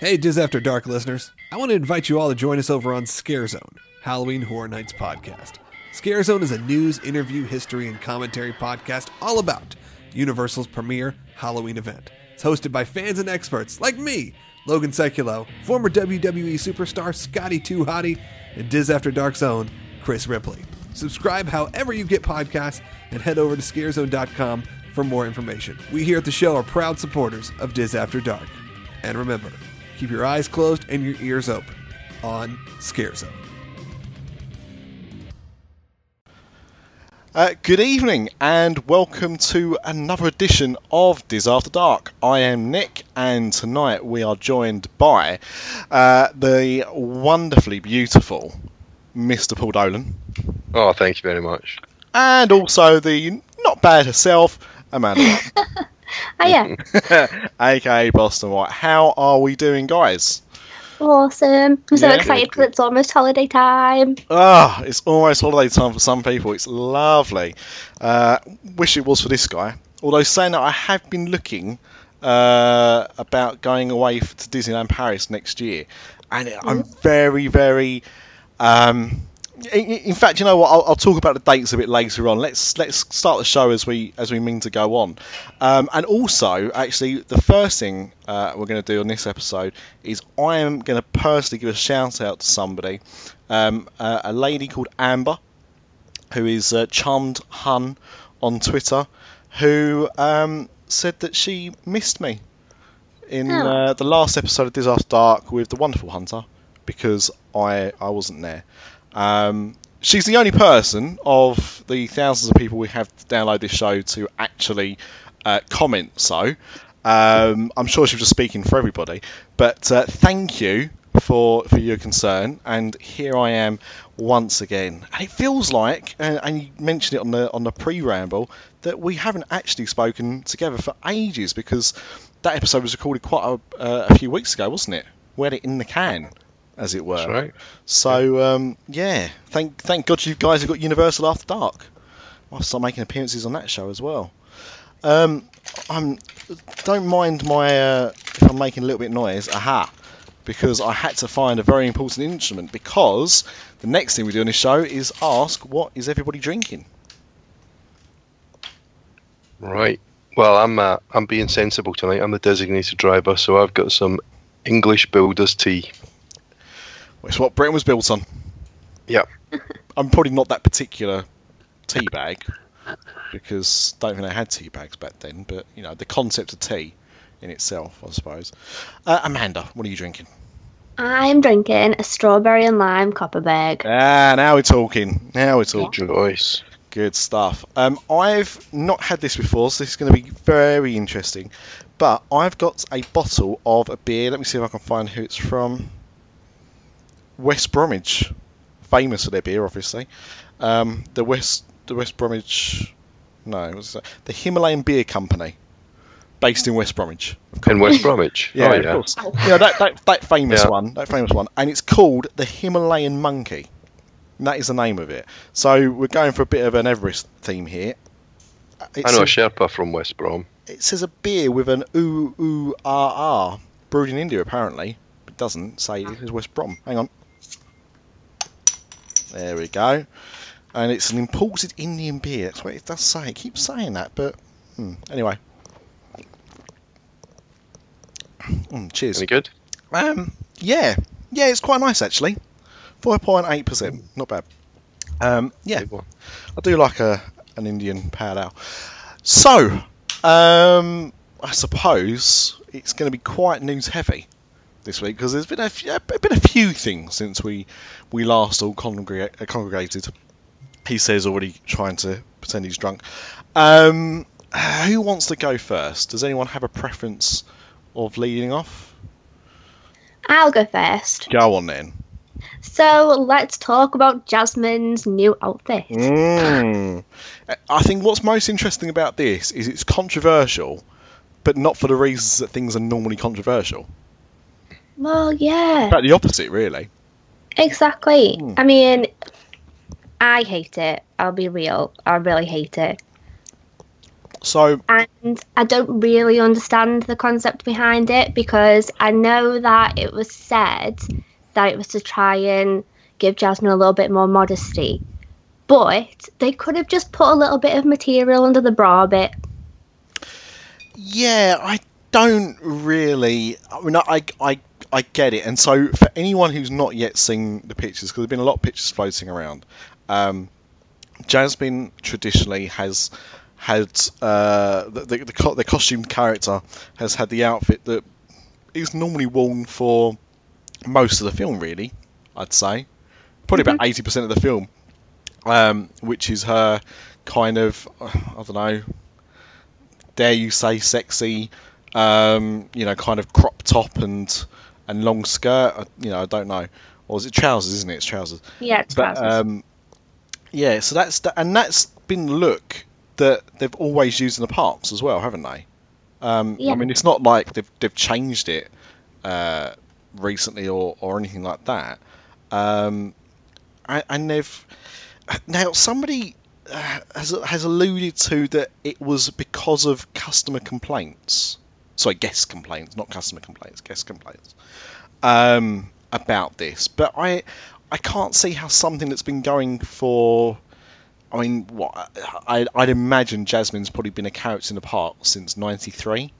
Hey, Diz After Dark listeners. I want to invite you all to join us over on Scare Zone, Halloween Horror Nights podcast. Scare Zone is a news, interview, history, and commentary podcast all about Universal's premier Halloween event. It's hosted by fans and experts like me, Logan Seculo, former WWE superstar Scotty Too Hottie, and Diz After Dark's own Chris Ripley. Subscribe however you get podcasts and head over to scarezone.com for more information. We here at the show are proud supporters of Diz After Dark. And remember, keep your eyes closed and your ears open on Scare Zone. Uh, good evening and welcome to another edition of Diz After Dark. I am Nick and tonight we are joined by uh, the wonderfully beautiful Mr. Paul Dolan Oh, thank you very much. and also the not bad herself, Amanda, Hiya. aka Boston White. How are we doing, guys? awesome. I'm so Yeah. excited because it's almost holiday time. Ah, it's almost holiday time for some people. It's lovely. Uh, wish it was for this guy. Although saying that, I have been looking uh, about going away to Disneyland Paris next year, and I'm very, very. Um, in, in fact, you know what? I'll, I'll talk about the dates a bit later on. Let's let's start the show as we as we mean to go on. Um, and also, actually, the first thing uh, we're going to do on this episode is I am going to personally give a shout out to somebody, um, uh, a lady called Amber, who is uh, Charmed Hun on Twitter, who um, said that she missed me in Oh. uh, the last episode of Diz After Dark with the Wonderful Hunter because I I wasn't there. Um, she's the only person of the thousands of people we have to download this show to actually uh, comment. So um, I'm sure she was just speaking for everybody. But uh, thank you for for your concern, and here I am once again. And it feels like, and, and you mentioned it on the on the pre-ramble, that we haven't actually spoken together for ages because that episode was recorded quite a, uh, a few weeks ago, wasn't it? We had it in the can, as it were. That's right. So um, yeah, thank thank God you guys have got Universal After Dark. I'll start making appearances on that show as well. Um, I'm don't mind my uh, if I'm making a little bit of noise. Aha, because I had to find a very important instrument because the next thing we do on this show is ask what is everybody drinking. Right. Well, I'm uh, I'm being sensible tonight. I'm the designated driver, so I've got some English Builders tea. It's what Britain was built on. Yep. I'm probably not that particular tea bag because I don't think they had tea bags back then. But you know the concept of tea in itself, I suppose. Uh, Amanda, what are you drinking? I'm drinking a strawberry and lime Kopparberg. Ah, now we're talking. Now we're talking. Joyce. Good stuff. Um, I've not had this before, so this is going to be very interesting. But I've got a bottle of a beer. Let me see if I can find who it's from. West Bromwich, famous for their beer, obviously. Um, the West, the West Bromwich, no, what's that? the Himalayan Beer Company, based in West Bromwich. In West Bromwich. Yeah, oh, of yeah. course. Yeah, that, that, that famous Yeah. one, that famous one, and it's called the Himalayan Monkey. And that is the name of it. So we're going for a bit of an Everest theme here. It I know a says, Sherpa from West Brom. it says a beer with an ooh ooh ah ah brewed in India apparently. It doesn't say it is West Brom. Hang on. There we go. And it's an imported Indian beer. That's what it does say. It keeps saying that, but hmm. anyway. Mm, cheers. Any good? Um, yeah, yeah, it's quite nice actually. Four point eight percent, not bad. Um, yeah, I do like a an Indian pale ale. So, um, I suppose it's going to be quite news heavy this week because there's been a few, been a few things since we we last all congrega- uh, congregated. He says already trying to pretend he's drunk. Um, who wants to go first? Does anyone have a preference of leading off? I'll go first. Go on then. So let's talk about Jasmine's new outfit. Mm. I think what's most interesting about this is it's controversial, but not for the reasons that things are normally controversial. Well, yeah, fact, the opposite, really. exactly. Hmm. I mean, I hate it. I'll be real. I really hate it. So and I don't really understand the concept behind it because I know that it was said that it was to try and give Jasmine a little bit more modesty, but they could have just put a little bit of material under the bra bit. Yeah, I don't really. I mean, I, I, I get it. And so, for anyone who's not yet seen the pictures, because there've been a lot of pictures floating around, um, Jasmine traditionally has had uh, the, the, the, the costumed character has had the outfit that is normally worn for most of the film, really. I'd say probably about eighty percent of the film, um, which is her kind of I don't know, dare you say sexy, um, you know, kind of crop top and and long skirt. You know, I don't know, or is it trousers? Isn't it? It's trousers. Yeah, it's But trousers. um, yeah, so that's the, and that's been the look that they've always used in the parks as well, haven't they? Um, Yeah. I mean, it's not like they've they've changed it uh, recently or or anything like that. Um, and, and they've now somebody uh, has has alluded to that it was because of customer complaints. Sorry, guest complaints, not customer complaints, guest complaints um, about this. But I I can't see how something that's been going for. I mean, what I, I'd imagine Jasmine's probably been a character in the park since '93,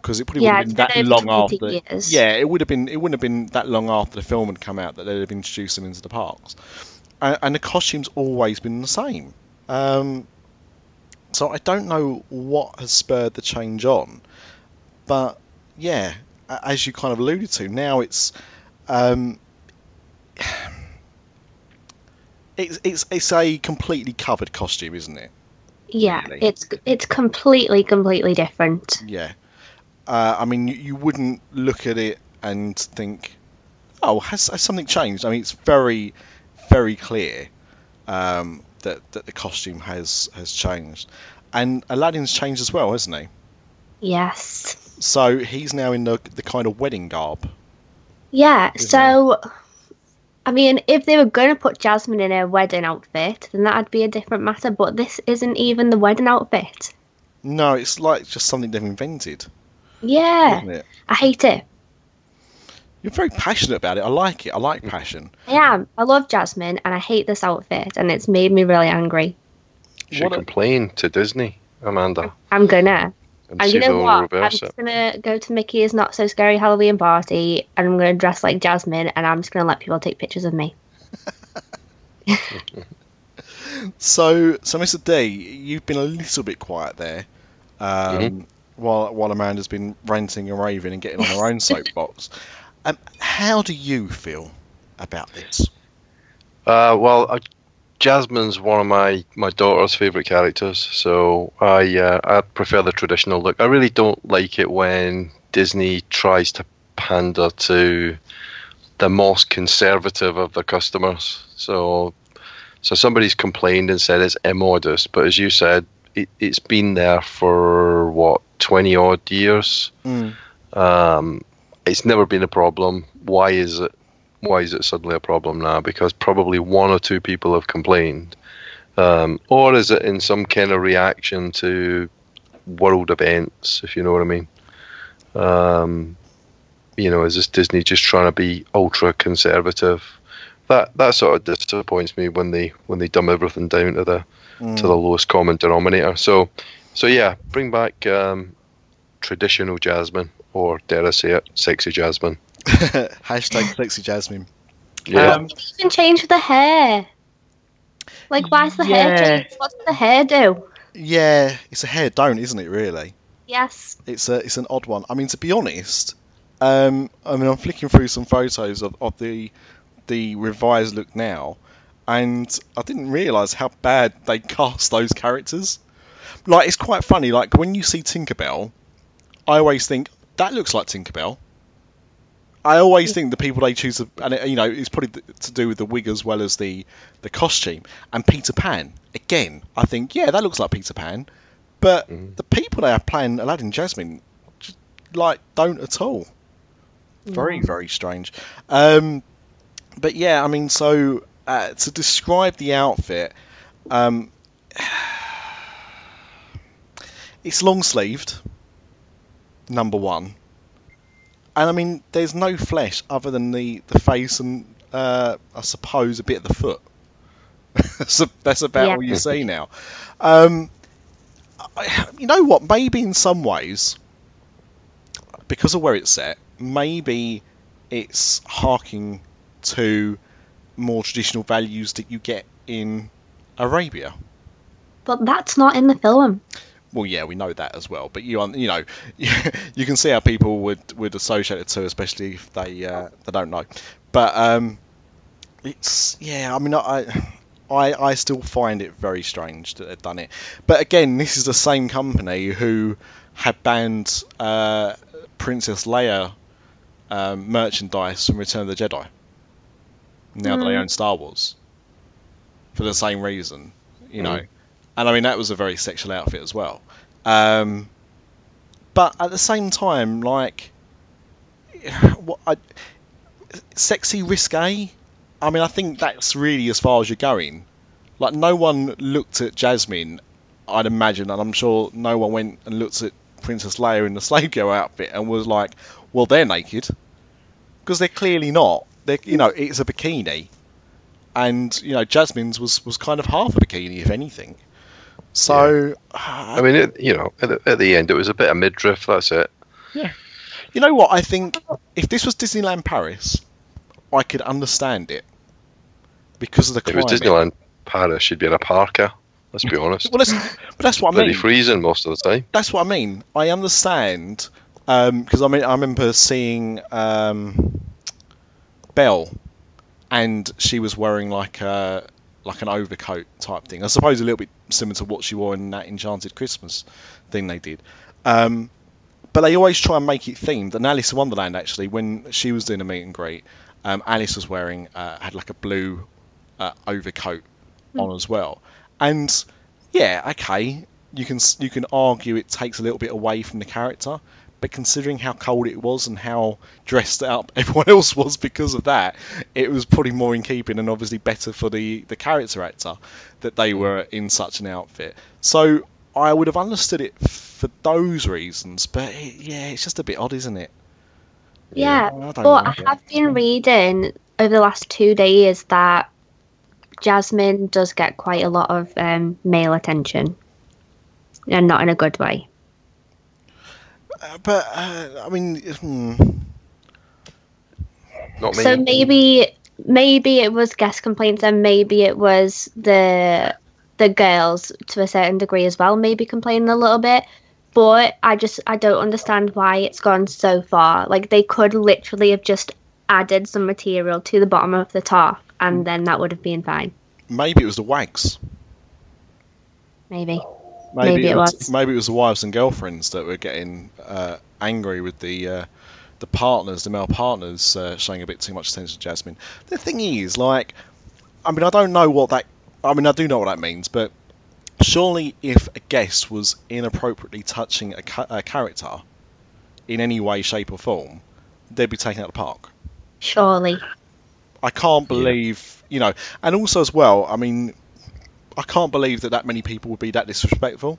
because it probably Yeah, wouldn't have been been that long after. years. Yeah, it would have been. It wouldn't have been that long after the film had come out that they'd have introduced them into the parks, and, and the costumes always been the same. Um, so I don't know what has spurred the change on, but yeah, as you kind of alluded to, now it's um, it's it's it's a completely covered costume, isn't it? yeah, really. it's it's completely completely different. Yeah. Uh, I mean, you, you wouldn't look at it and think, "Oh, has, has something changed?" I mean, it's very, very clear um, that that the costume has has changed, and Aladdin's changed as well, hasn't he? Yes. So he's now in the the kind of wedding garb. Yeah, so I mean, if they were going to put Jasmine in a wedding outfit, then that'd be a different matter, but this isn't even the wedding outfit. No, it's like just something they've invented, Yeah. I hate it. You're very passionate about it. I like it. I like passion. I am. I love Jasmine and I hate this outfit and it's made me really angry. You should What a- complain to Disney, Amanda, I'm gonna. and And you know what? I'm just gonna go to Mickey's Not So Scary Halloween party and I'm gonna dress like Jasmine and I'm just gonna let people take pictures of me. So, so Mr. D, you've been a little bit quiet there, um, Mhm. while while Amanda's been ranting and raving and getting on her own soapbox. Um, how do you feel about this? Uh, well, uh, Jasmine's one of my, my daughter's favourite characters, so I uh, I prefer the traditional look. I really don't like it when Disney tries to pander to the most conservative of the customers. So, so somebody's complained and said it's immodest, but as you said, it, it's been there for what twenty odd years. Mm. Um, it's never been a problem. Why is it? Why is it suddenly a problem now? Because probably one or two people have complained, um, or is it in some kind of reaction to world events? If you know what I mean. Um, you know, is this Disney just trying to be ultra conservative? That that sort of disappoints me when they when they dumb everything down to the Mm. to the lowest common denominator. So, so yeah, bring back um, traditional Jasmine, or dare I say it, sexy Jasmine. Hashtag sexy Jasmine. Yeah, Um, Even change the hair. Like, why is the hair Yeah. change? What does the hair do? yeah, it's a hair don't, isn't it? Really, Yes. it's a it's an odd one. I mean, to be honest, um, I mean, I'm flicking through some photos of, of the the revised look now, and I didn't realise how bad they cast those characters. Like, it's quite funny. Like when you see Tinkerbell, I always think that looks like Tinkerbell. I always think the people they choose, to, and it, you know, it's probably to do with the wig as well as the the costume. And Peter Pan, again, I think, yeah, that looks like Peter Pan, but Mhm. the people they have playing Aladdin Jasmine, just, like, don't at all. Very, very strange. Um, but yeah, I mean, so uh, to describe the outfit, um, it's long sleeved. Number one, and I mean, there's no flesh other than the the face and uh, I suppose a bit of the foot. so that's about Yeah. all you see now. Um, I, you know what? Maybe in some ways, because of where it's set, maybe it's harking to more traditional values that you get in Arabia. But that's not in the film. Well, yeah, we know that as well. But you, you know, you can see how people would would associate it to, especially if they uh, they don't know. But um, it's yeah. I mean, I I I still find it very strange that they've done it. But again, this is the same company who had banned uh, Princess Leia um, merchandise from Return of the Jedi. Now that they Mm. own Star Wars, for the same reason, you know. And I mean that was a very sexual outfit as well. Um, but at the same time, like, what I, sexy risque. I mean, I think that's really as far as you're going. Like, no one looked at Jasmine, I'd imagine, and I'm sure no one went and looked at Princess Leia in the slave girl outfit and was like, "Well, they're naked," because they're clearly not. They, you know, it's a bikini, and you know, Jasmine's was was kind of half a bikini, if anything. So, I mean, it, you know, at the, at the end, it was a bit of midriff. That's it. Yeah. You know what? I think if this was Disneyland Paris, I could understand it because of the If it was. Disneyland Paris, she'd be in a parka. Let's be honest. Well, that's, but that's what I mean. freezing most of the time. That's what I mean. I understand because I mean I remember seeing um, Belle, and she was wearing like a like an overcoat type thing. I suppose a little bit similar to what she wore in that Enchanted Christmas thing they did. Um, but they always try and make it themed. And Alice in Wonderland actually, when she was doing a meet and greet, um, Alice was wearing uh, had like a blue uh, overcoat on as well. And yeah, okay, you can you can argue it takes a little bit away from the character, but considering how cold it was and how dressed up everyone else was because of that, it was probably more in keeping and obviously better for the the character actor that they were in such an outfit. So I would have understood it for those reasons, but it, yeah, it's just a bit odd, isn't it? Yeah, I but know. I have been reading over the last two days that Jasmine does get quite a lot of um, male attention, and not in a good way. Uh, but uh, I mean, hmm. Not me. So maybe maybe it was guest complaints, and maybe it was the the girls to a certain degree as well, maybe complaining a little bit. But I just I don't understand why it's gone so far. Like they could literally have just added some material to the bottom of the top, and then that would have been fine. maybe it was the wags. Maybe. Maybe, Maybe it was. Maybe it was the wives and girlfriends that were getting uh, angry with the uh, the partners, the male partners, uh, showing a bit too much attention to Jasmine. The thing is, like, I mean, I don't know what that. I mean, I do know what that means, but surely, if a guest was inappropriately touching a, ca- a character in any way, shape, or form, they'd be taken out of the park. Surely. I can't believe, you know, and also as well, I mean, I can't believe that that many people would be that disrespectful.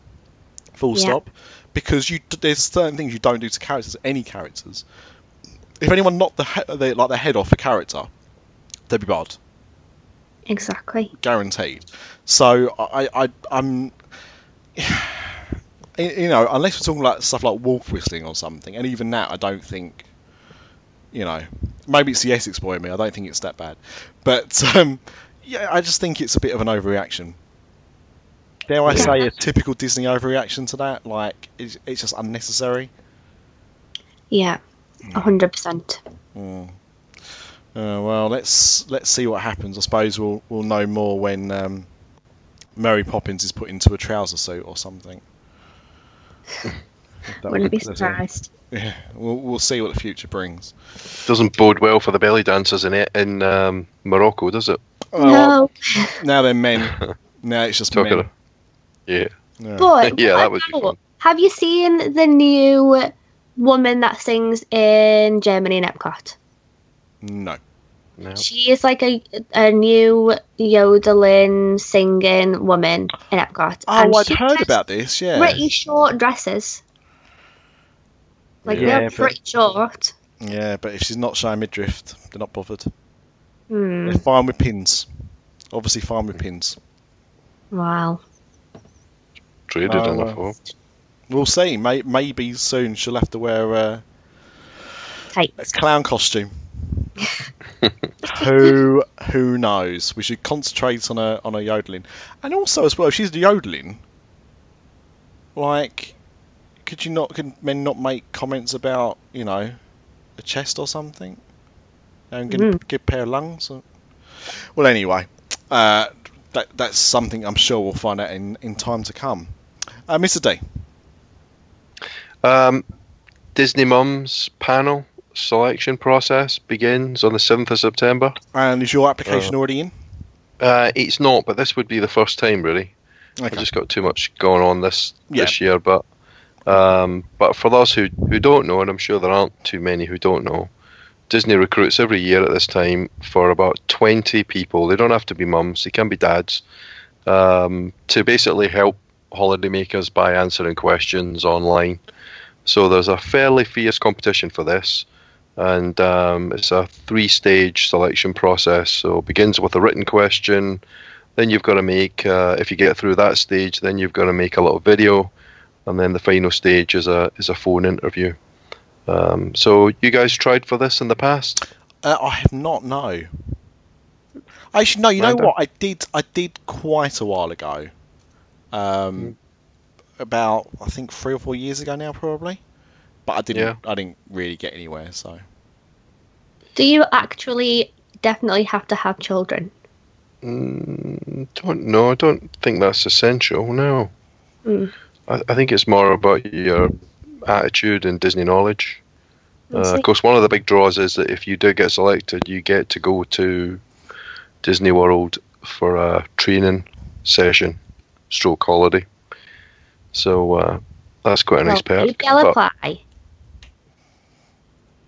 Full Yeah. stop. Because you, there's certain things you don't do to characters, any characters. If anyone knocked the, he- the like the head off a character, they'd be barred, Exactly. guaranteed. So I, I, I'm, you know, unless we're talking about stuff like wolf whistling or something, and even that, I don't think, you know, maybe it's the Essex boy in me. I don't think it's that bad, but um, yeah, I just think it's a bit of an overreaction. Dare I say a typical Disney overreaction to that? Like, it's, it's just unnecessary. Yeah. A hundred percent. Mm. Uh, well, let's let's see what happens. I suppose we'll we'll know more when um, Mary Poppins is put into a trouser suit or something. Wouldn't be surprised. Yeah, we'll we'll see what the future brings. Doesn't bode well for the belly dancers in it in um, Morocco, does it? Oh, no. Now they're men. now it's just Talking men. Of- Yeah. Yeah. But Yeah, that would be about- Have you seen the new woman that sings in Germany in Epcot? No. No. She is like a a new yodeling singing woman in Epcot. Oh, and I'd heard about this. Yeah. Pretty short dresses. Like Yeah, they're but- pretty short. Yeah, but if she's not showing midriff, they're not bothered. Hmm. They're fine with pins. Obviously, fine with pins. Wow. Traded Oh, in well. a. We'll see. May- maybe soon she'll have to wear uh, a clown costume. who who knows? We should concentrate on a on a yodeling, and also as well, if she's yodeling, like, could you not? Could men not make comments about you know, a chest or something? And give, Mm. give a pair of lungs. Or... Well, anyway, uh, that that's something I'm sure we'll find out in in time to come. Uh, Mr. Day. Um, Disney Mums panel selection process begins on the 7th of September. And is your application already in? Uh, it's not, but this would be the first time, really. Okay. I've just got too much going on this Yeah. this year. But um, but for those who who don't know, and I'm sure there aren't too many who don't know, Disney recruits every year at this time for about 20 people. They don't have to be mums; they can be dads, um, to basically help holidaymakers by answering questions online. So there's a fairly fierce competition for this. And um, it's a three-stage selection process. So it begins with a written question, then you've got to make, uh, if you get through that stage, then you've got to make a little video, and then the final stage is a is a phone interview. Um, so you guys tried for this in the past? Uh, I have not. No. Actually, no. You know what? I did. I did quite a while ago. Um, about I think three or four years ago now, probably. But I didn't. Yeah. I didn't really get anywhere. So. Do you actually definitely have to have children? Mm, don't know. I don't think that's essential. No, Mm. I, I think it's more about your attitude and Disney knowledge. Uh, of course, one of the big draws is that if you do get selected, you get to go to Disney World for a training session, stroke holiday. So uh, that's quite a nice Well, perk. I'll apply.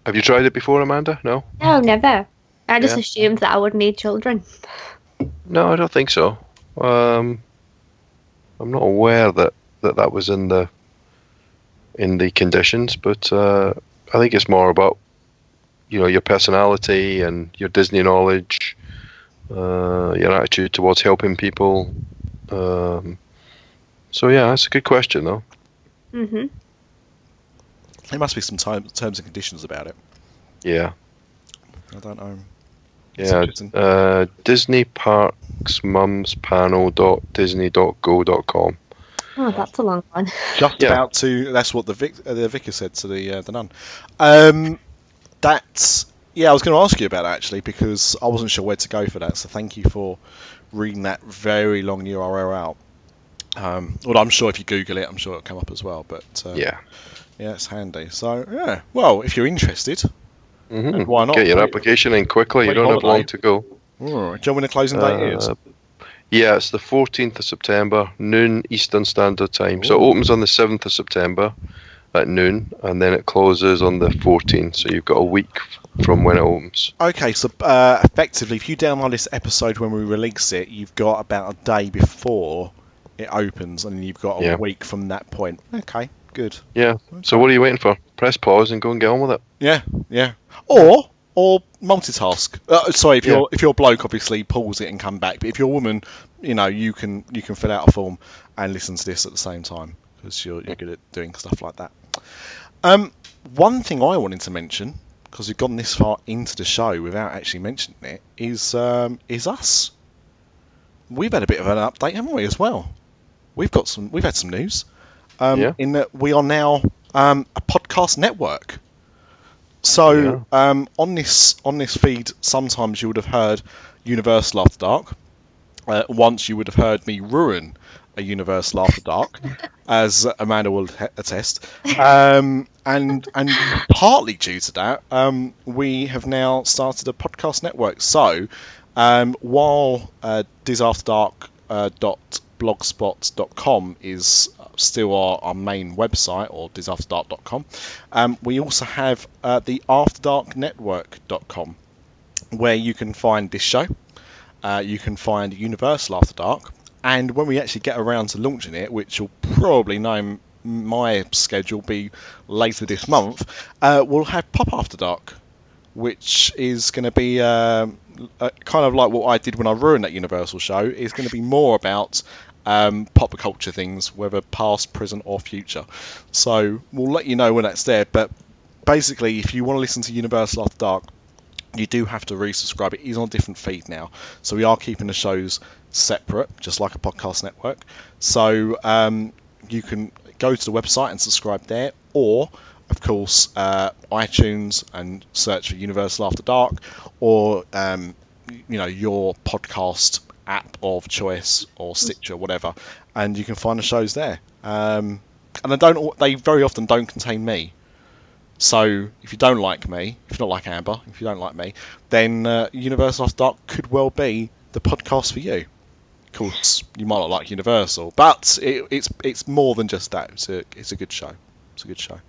have you tried it before, Amanda? No. No, never. I just Yeah. assumed that I would need children. No, I don't think so. Um, I'm not aware that, that that was in the in the conditions, but uh, I think it's more about you know your personality and your Disney knowledge, uh, your attitude towards helping people. Um, so yeah, that's a good question though. hmm There must be some time, terms and conditions about it. Yeah, I don't know. Yeah. Uh, Disney Parks Mums Panel dot Disney dot go dot com. Oh, that's a long one. Just Yeah. about to. That's what the vic, uh, the vicar said to the uh, the nun. Um, that's yeah. I was going to ask you about that actually because I wasn't sure where to go for that. So thank you for reading that very long URL out. Um, well, I'm sure if you Google it, I'm sure it'll come up as well. But uh, Yeah. yeah, it's handy. So yeah, well, if you're interested, hmm why not? Get your application in quickly. You don't have long to go. all right. do you know when the closing date is? Yeah, it's the 14th of September, noon Eastern Standard Time. So it opens on the 7th of September at noon, and then it closes on the 14th. So you've got a week from when it opens. Okay, so uh, effectively, if you download this episode when we release it, you've got about a day before it opens, and you've got a Yeah. week from that point. Okay, good. Yeah. So what are you waiting for? Press pause and go and get on with it. Yeah, yeah. Or or multitask. Uh, sorry, if Yeah. you're if you're a bloke, obviously pause it and come back. But if you're a woman, you know you can you can fill out a form and listen to this at the same time because you're you're good at doing stuff like that. Um, one thing I wanted to mention because we've gone this far into the show without actually mentioning it is um, is us. We've had a bit of an update, haven't we, as well? We've got some. We've had some news. Um, Yeah. In that we are now um, a podcast network. So um, on this on this feed, sometimes you would have heard Universal After Dark. Uh, once you would have heard me ruin a Universal After Dark, as Amanda will attest. Um, and and partly due to that, um, we have now started a podcast network. So um, while uh, disafterdark uh, dot blogspot.com is still our, our main website or disafterdark.com um, we also have uh, the afterdarknetwork.com where you can find this show. Uh, you can find Universal After Dark, and when we actually get around to launching it, which will probably know my schedule be later this month, uh, we'll have Pop After Dark, which is going to be um, uh, kind of like what I did when I ruined that Universal show. It's going to be more about um, pop culture things, whether past, present, or future. So we'll let you know when that's there. But basically, if you want to listen to Universal After Dark, you do have to resubscribe. It is on a different feed now, so we are keeping the shows separate, just like a podcast network. So um, you can go to the website and subscribe there, or of course uh, iTunes and search for Universal After Dark, or um, you know your podcast app of choice or Stitcher, whatever, and you can find the shows there. Um, and they don't. They very often don't contain me. So if you don't like me, if you don't like Amber, if you don't like me, then uh, Universal After Dark could well be the podcast for you. Of course, you might not like Universal, but it, it's it's more than just that. It's a it's a good show. It's a good show.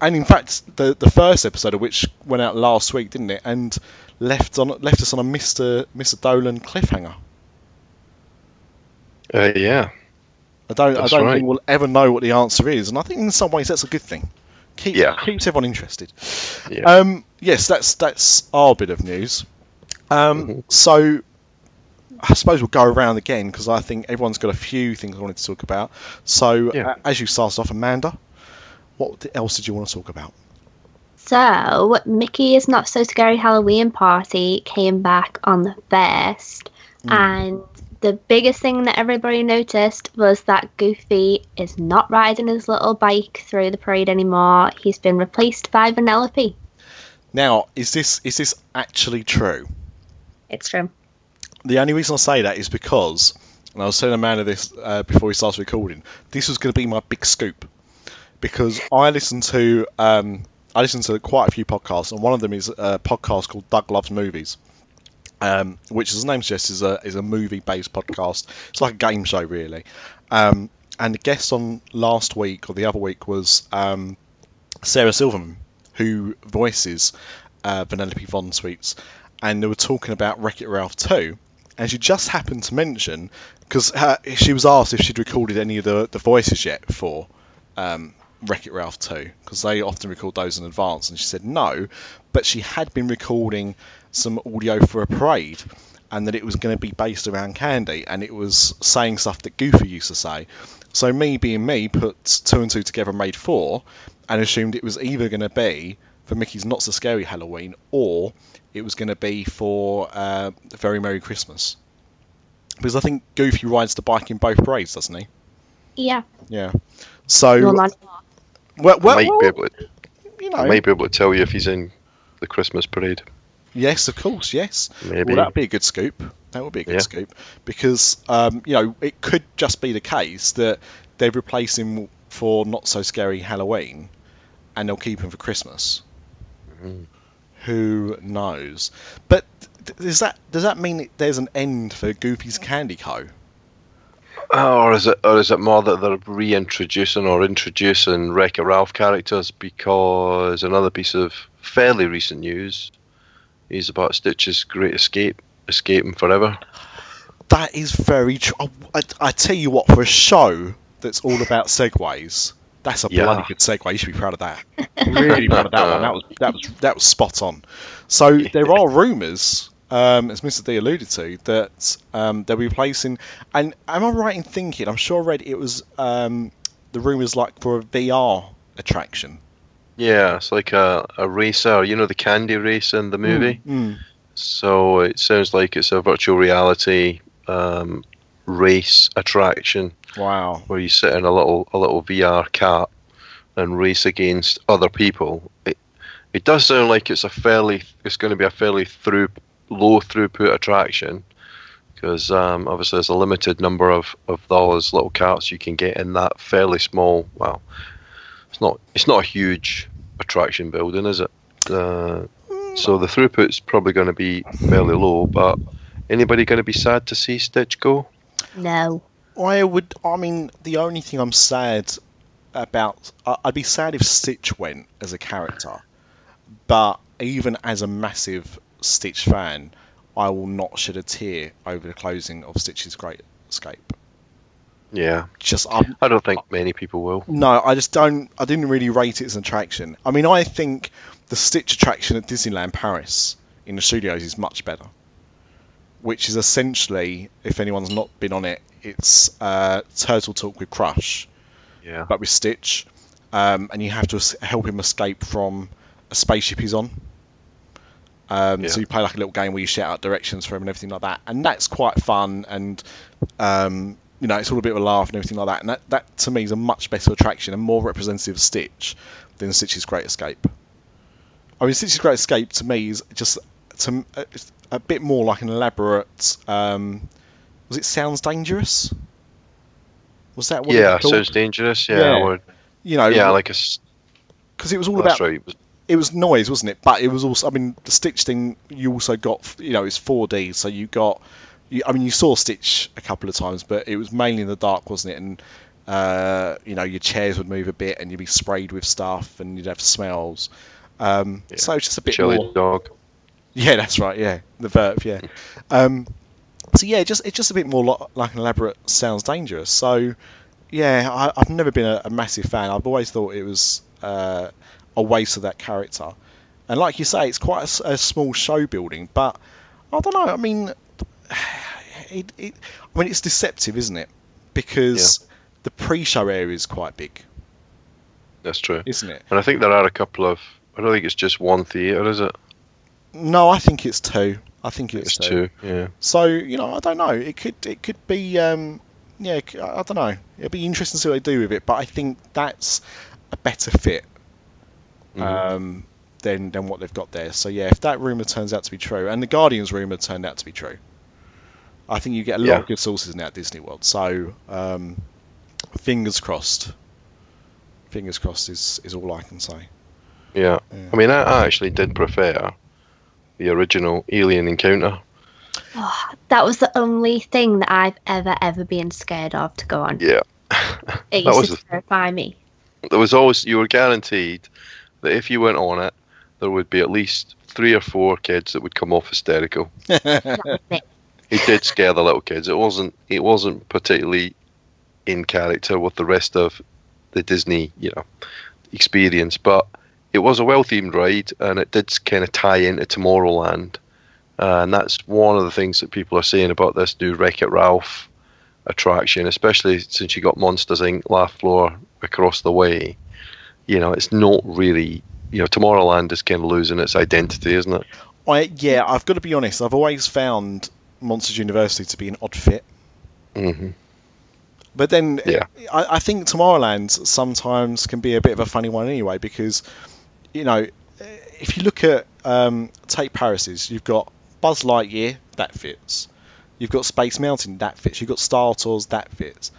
And in fact, the the first episode of which went out last week, didn't it? And left on left us on a Mister Mister Dolan cliffhanger. Uh, yeah. I don't That's I don't right. think we'll ever know what the answer is, and I think in some ways that's a good thing. Keep, Yeah. keeps everyone interested. Yeah. Um, yes, that's that's our bit of news. Um, Mhm. So I suppose we'll go around again because I think everyone's got a few things I wanted to talk about. So Yeah. uh, as you started off, Amanda, what else did you want to talk about? So, Mickey's Not So Scary Halloween Party came back on the 1st, and the biggest thing that everybody noticed was that Goofy is not riding his little bike through the parade anymore. He's been replaced by Vanellope. Now, is this is this actually true? It's true. The only reason I say that is because, and I was telling Amanda this uh, before we started recording, this was going to be my big scoop because I listen to um, I listen to quite a few podcasts, and one of them is a podcast called Doug Loves Movies, um, which, as the name suggests, is a is a movie based podcast. It's like a game show, really. Um, and the guest on last week or the other week was um, Sarah Silverman, who voices uh, Vanellope Von Schweetz, and they were talking about Wreck It Ralph 2. And she just happened to mention because she was asked if she'd recorded any of the, the voices yet for um, Wreck It Ralph 2 because they often record those in advance, and she said no, but she had been recording some audio for a parade, and that it was going to be based around candy, and it was saying stuff that Goofy used to say. So me being me, put two and two together, and made four, and assumed it was either going to be for Mickey's Not So Scary Halloween, or it was going to be for uh, Very Merry Christmas. Because I think Goofy rides the bike in both parades, doesn't he? Yeah. Yeah. So, Well, not well, well, might be able to, you I know, might be able to tell you if he's in the Christmas parade. Yes, of course, yes. Maybe. Well, that'd be a good scoop. That would be a good Yeah. scoop because um, you know it could just be the case that they replace him for not so scary Halloween, and they'll keep him for Christmas. Mhm. Who knows? But th- does that does that mean that there's an end for Goofy's Candy Co? Oh, or is it, or is it more that they're reintroducing or introducing Wreck-It Ralph characters? Because another piece of fairly recent news is about Stitch's Great Escape, escaping forever. That is very true. I, I, I tell you what, for a show that's all about segways, that's a Yeah. bloody good segue. You should be proud of that. really proud of that one. That was that was that was spot on. So there are rumours, um, as Mr. D alluded to, that um, they'll be replacing. And am I right in thinking? I'm sure I read it was um, the rumours like for a VR attraction. Yeah, it's like a, a racer, you know, the candy race in the movie. Mm. So it sounds like it's a virtual reality um, race attraction Wow. where you sit in a little a little VR cat and race against other people. It it does sound like it's a fairly it's going to be a fairly through low throughput attraction because um, obviously there's a limited number of, of those little cats you can get in that fairly small. Well, it's not it's not a huge attraction building, is it? Uh, so the throughput's probably going to be fairly low, but anybody going to be sad to see Stitch go? no. I would. I mean, the only thing I'm sad about, I- I'd be sad if Stitch went as a character, but even as a massive Stitch fan, I will not shed a tear over the closing of Stitch's Great Escape. Yeah, Just I'm, I don't think many people will. no, I just don't. I didn't really rate it as an attraction. I mean, I think the Stitch attraction at Disneyland Paris in the studios is much better. Which is essentially, if anyone's not been on it, it's uh, Turtle Talk with Crush, Yeah, but with Stitch, um, and you have to help him escape from a spaceship he's on. Um, Yeah. So you play like a little game where you shout out directions for him and everything like that, and that's quite fun. And um, you know, it's all a bit of a laugh and everything like that. And that, that to me is a much better attraction and more representative of Stitch than Stitch's Great Escape. I mean, Stitch's Great Escape to me is just to, uh, a bit more like an elaborate. Um, was it Sounds Dangerous? Was that what yeah, was called? sounds dangerous. Yeah, Yeah. Would- you know, yeah, like a. s- because it was all That's about right. it was- it was noise, wasn't it? But it was also, I mean, the Stitch thing. You also got, you know, it's 4D, so you got, you, I mean, you saw Stitch a couple of times, but it was mainly in the dark, wasn't it? And uh, you know, your chairs would move a bit, and you'd be sprayed with stuff, and you'd have smells. Um, Yeah. So it's just a bit Chili more. dog. Yeah, that's right. Yeah, the verb. Yeah. um, so yeah, just it's just a bit more lo- like an elaborate. Sounds dangerous. So yeah, I, I've never been a, a massive fan. I've always thought it was uh, a waste of that character. And like you say, it's quite a small show building, but I don't know. I mean, it, it, I mean, it's deceptive, isn't it? Because the pre-show area is quite big, That's true. isn't it? And I think there are a couple of. I don't think it's just one theatre, is it? No, I think it's two. I think it's, It's two. Yeah. So you know, I don't know. It could it could be um, yeah. I don't know. It'd be interesting to see what they do with it. But I think that's a better fit Mhm. um, than than what they've got there. So yeah, if that rumor turns out to be true, and the Guardians rumor turned out to be true, I think you get a lot Yeah. of good sources now at Disney World. So um, fingers crossed. Fingers crossed is is all I can say. yeah. Yeah. I mean, I, I actually did prefer the original Alien Encounter. Oh, that was the only thing that I've ever, ever been scared of to go on. Yeah. It that used was to the- terrify me. There was always you were guaranteed that if you went on it, there would be at least three or four kids that would come off hysterical. It did scare the little kids. It wasn't. It wasn't particularly in character with the rest of the Disney, you know, experience. But it was a well themed ride, and it did kind of tie into Tomorrowland. Uh, and that's one of the things that people are saying about this new Wreck It Ralph attraction, especially since you got Monsters Inc. Laugh Floor across the way. You know, it's not really. You know, Tomorrowland is kind of losing its identity, isn't it? I yeah, I've got to be honest. I've always found Monsters University to be an odd fit. hmm But then Yeah. I, I think Tomorrowland sometimes can be a bit of a funny one anyway because, you know, if you look at um, take Paris's, you've got Buzz Lightyear that fits, you've got Space Mountain that fits, you've got Star Tours that fits.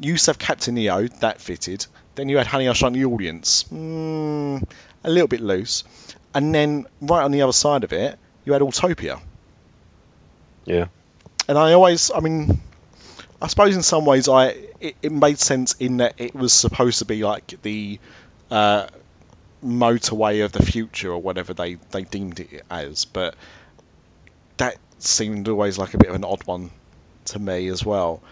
You used to have Captain EO that fitted. Then you had Honey I Shrunk the Audience, mm, a little bit loose, and then right on the other side of it, you had Autopia. Yeah. And I always, I mean, I suppose in some ways, I it, it made sense in that it was supposed to be like the uh, motorway of the future or whatever they they deemed it as, but that seemed always like a bit of an odd one to me as well.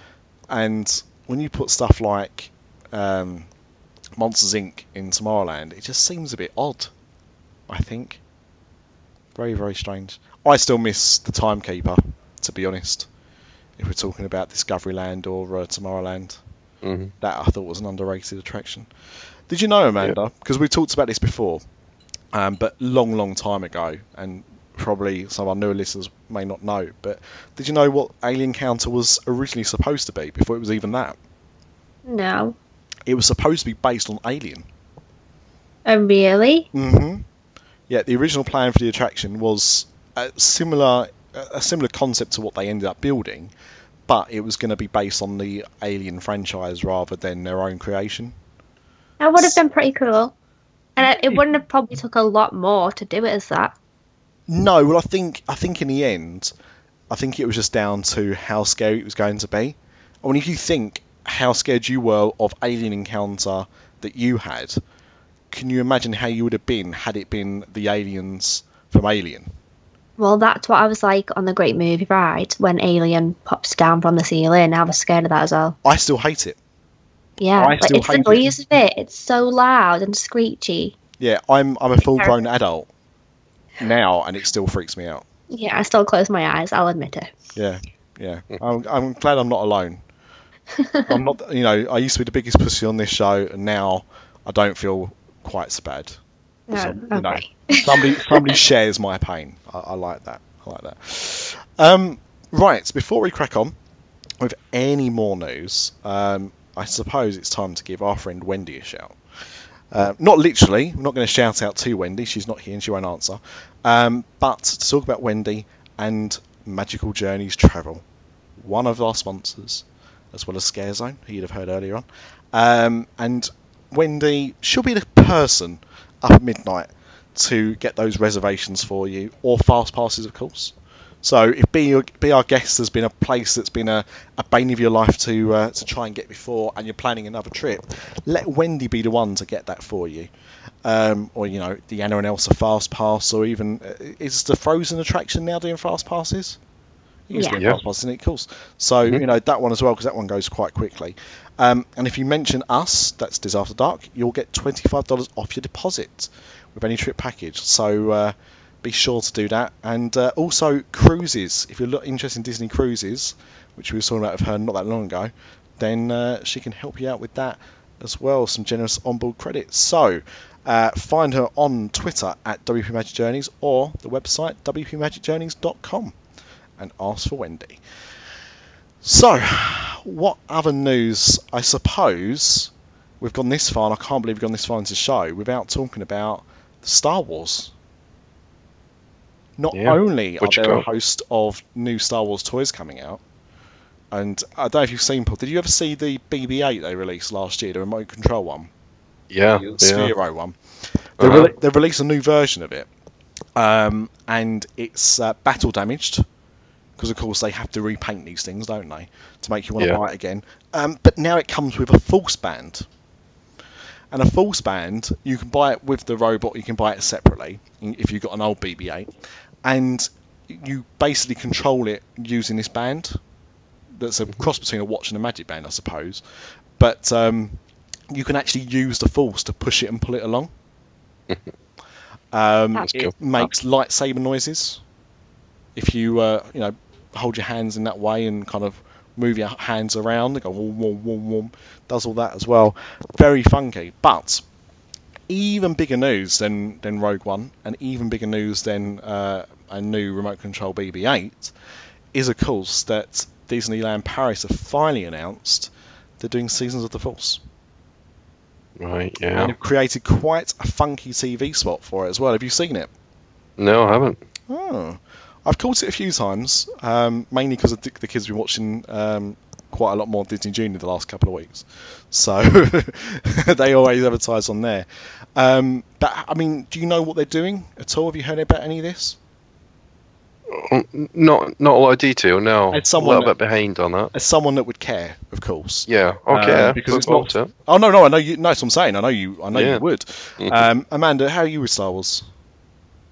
And when you put stuff like um, Monsters Inc. in Tomorrowland, it just seems a bit odd. I think very very strange. I still miss the Timekeeper, to be honest. If we're talking about Discovery Land or uh, Tomorrowland, hmm that I thought was an underrated attraction. Did you know, Amanda? Because we talked about this before, um, but long, long time ago, and probably some of our newer listeners may not know. But did you know what Alien Encounter was originally supposed to be before it was even that? No. It was supposed to be based on Alien. Oh, really? hmm Yeah, the original plan for the attraction was a similar a similar concept to what they ended up building, but it was going to be based on the Alien franchise rather than their own creation. That would have been pretty cool. And it- it wouldn't have probably took a lot more to do it as that. No, well, I think I think in the end, I think it was just down to how scary it was going to be. I mean, if you think how scared you were of alien encounter that you had, can you imagine how you would have been had it been the aliens from Alien? Well, that's what I was like on the Great Movie Ride when Alien pops down from the ceiling. I was scared of that as well. I still hate it. Yeah, I like, still it's the hate it. noise of it. It's so loud and screechy. Yeah, I'm I'm a full grown adult now, and it still freaks me out. Yeah, I still close my eyes. I'll admit it. Yeah, yeah. I'm I'm glad I'm not alone. I'm not. You know, I used to be the biggest pussy on this show, and now I don't feel quite so bad. No, So, you know, okay. somebody somebody shares my pain. I, I like that. I like that. Um, right. Before we crack on with any more news, um, I suppose it's time to give our friend Wendy a shout. Uh, not literally. I'm not going to shout out to Wendy. She's not here and she won't answer. Um, but to talk about Wendy and Magical Journeys Travel, one of our sponsors, as well as Scare Zone, who you'd have heard earlier on. Um, and Wendy, she'll be the person up at midnight to get those reservations for you, or fast passes, of course. So if be your, be our guest has been a place that's been a, a bane of your life to uh, to try and get before, and you're planning another trip, let Wendy be the one to get that for you. Um, or you know the Anna and Elsa fast pass, or even uh, is the Frozen attraction now doing fast passes? It used to be Yeah. fast passes, isn't it? Of course. So Mhm. you know that one as well because that one goes quite quickly. Um, and if you mention us, that's Diz After Dark, you'll get twenty five dollars off your deposit with any trip package. So uh, be sure to do that. And uh, also cruises. If you're interested in Disney cruises, which we were talking about with her not that long ago, then uh, she can help you out with that as well. Some generous onboard credits. So uh, find her on Twitter at WP Magic Journeys or the website wpmagicjourneys.com and ask for Wendy. So, what other news? I suppose we've gone this far, and I can't believe we've gone this far into the show without talking about Star Wars. Not Yeah, only are there a host of new Star Wars toys coming out, and I don't know if you've seen, Paul. Did you ever see the BB-8 they released last year, the remote control one? Yeah, the yeah. Sphero one. They, Uh-huh. rele- they released a new version of it, um, and it's uh, battle damaged because, of course, they have to repaint these things, don't they, to make you want to Yeah. buy it again. Um, but now it comes with a Force Band, and a Force Band you can buy it with the robot. You can buy it separately if you've got an old BB-8, and you basically control it using this band. That's a cross between a watch and a magic band, I suppose. But um, you can actually use the force to push it and pull it along. um, it cool. makes lightsaber noises if you uh, you know hold your hands in that way and kind of move your hands around. They go wom, wom, wom, wom. Does all that as well. Very funky, but even bigger news than than Rogue One, and even bigger news than uh, a new remote control BB-8 is, of course, that Disneyland Paris have finally announced they're doing Seasons of the Force Right, yeah. and have created quite a funky TV spot for it as well. Have you seen it? No, I haven't. Oh, I've caught it a few times, um, mainly because the the kids have been watching um, quite a lot more Disney Junior the last couple of weeks, so they always advertise on there. Um, but I mean, do you know what they're doing at all? Have you heard about any of this? Um, Not not a lot of detail. No, It's a someone little that- bit behind on that. As someone that would care, of course. Yeah, Um, okay. because it's not-. Oh no, no, I know you. No, that's what I'm saying. I know you. I know Yeah. you would. Mhm. Um, Amanda, how are you with Star Wars?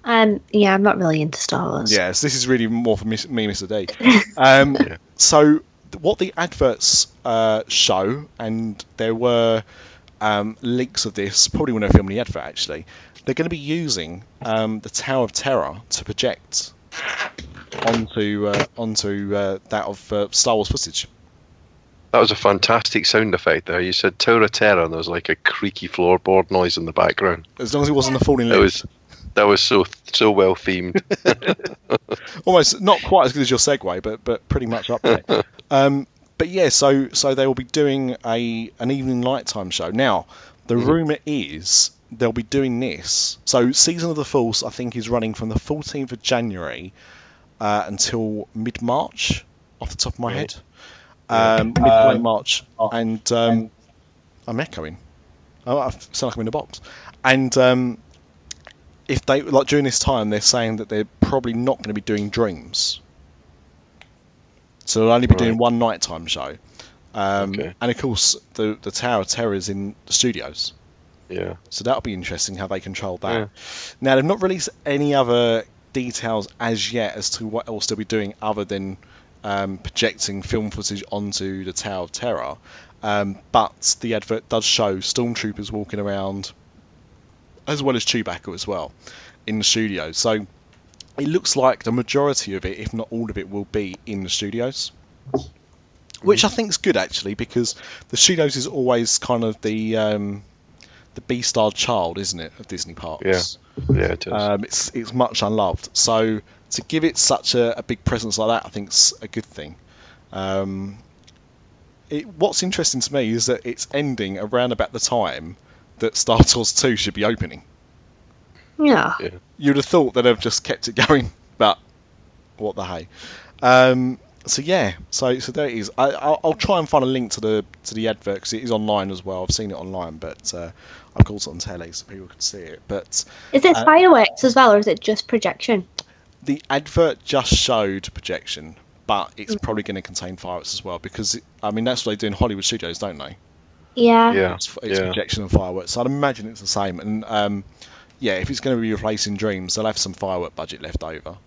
Um, yeah, I'm not really into Star Wars. Yes, this is really more for me, Mr. D. Um, Yeah. So, what the adverts uh, show, and there were um, leaks of this, probably when I filmed the advert actually, they're going to be using um, the Tower of Terror to project onto uh, onto uh, that of uh, Star Wars footage. That was a fantastic sound effect there. You said Tower of Terror, and there was like a creaky floorboard noise in the background. As long as it wasn't the falling That leaves. was that was so so well themed. almost not quite as good as your segue, but but pretty much up there. um, but yeah, so so they will be doing a an evening nighttime show. Now, the Mhm. rumor is they'll be doing this. So season of the Force, I think, is running from the 14th of January uh, until mid March, off the top of my Right. head. Um, mid to late March, and um, I'm echoing. Oh, I sound like I'm in a box. And um, if they like during this time, they're saying that they're probably not going to be doing Dreams. So they'll only be doing Right. one nighttime show. Um, Okay. And of course, the the Tower of Terror is in the studios, yeah. so that'll be interesting how they control that. Yeah. Now they've not released any other details as yet as to what else they'll be doing other than um, projecting film footage onto the Tower of Terror. Um, but the advert does show stormtroopers walking around, as well as Chewbacca as well, in the studio. So it looks like the majority of it, if not all of it, will be in the studios. Which I think is good actually, because the studios is always kind of the um, the B-star child, isn't it, of Disney parks? Yeah. Yeah, it is. Um, it's it's much unloved. So to give it such a, a big presence like that, I think is a good thing. Um, it, what's interesting to me is that it's ending around about the time that Star Tours 2 should be opening. Yeah. You'd have thought that they've just kept it going, but what the hey. Um, so yeah, so so there it is. I, I'll, I'll try and find a link to the to the advert because it is online as well. I've seen it online, but uh, I've got it on telly so people can see it. But Is it Uh, fireworks as well, or is it just projection? the advert just showed projection, but it's probably going to contain fireworks as well because it, I mean that's what they do in Hollywood studios, don't they? Yeah. yeah. It's, it's Yeah. projection and fireworks. So I'd imagine it's the same. And um, yeah, if it's going to be replacing Dreams, they'll have some firework budget left over.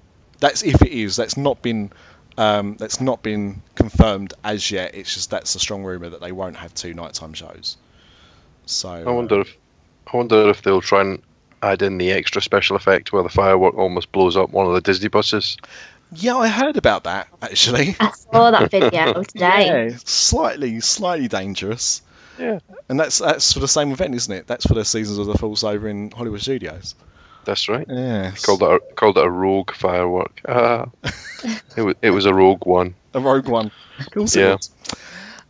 That's if it is. That's not been um, that's not been confirmed as yet. It's just that's a strong rumor that they won't have two nighttime shows. So I wonder if I wonder if they'll try and add in the extra special effect where the firework almost blows up one of the Disney buses. yeah, I heard about that actually. I saw that video today. Yeah, slightly slightly dangerous. Yeah. And that's that's for the same event, isn't it? That's for the Seasons of the Force over in Hollywood Studios. That's right. Yeah. Called it a, called it a rogue firework. Ah. it was it was a rogue one. a rogue one. Of Yeah.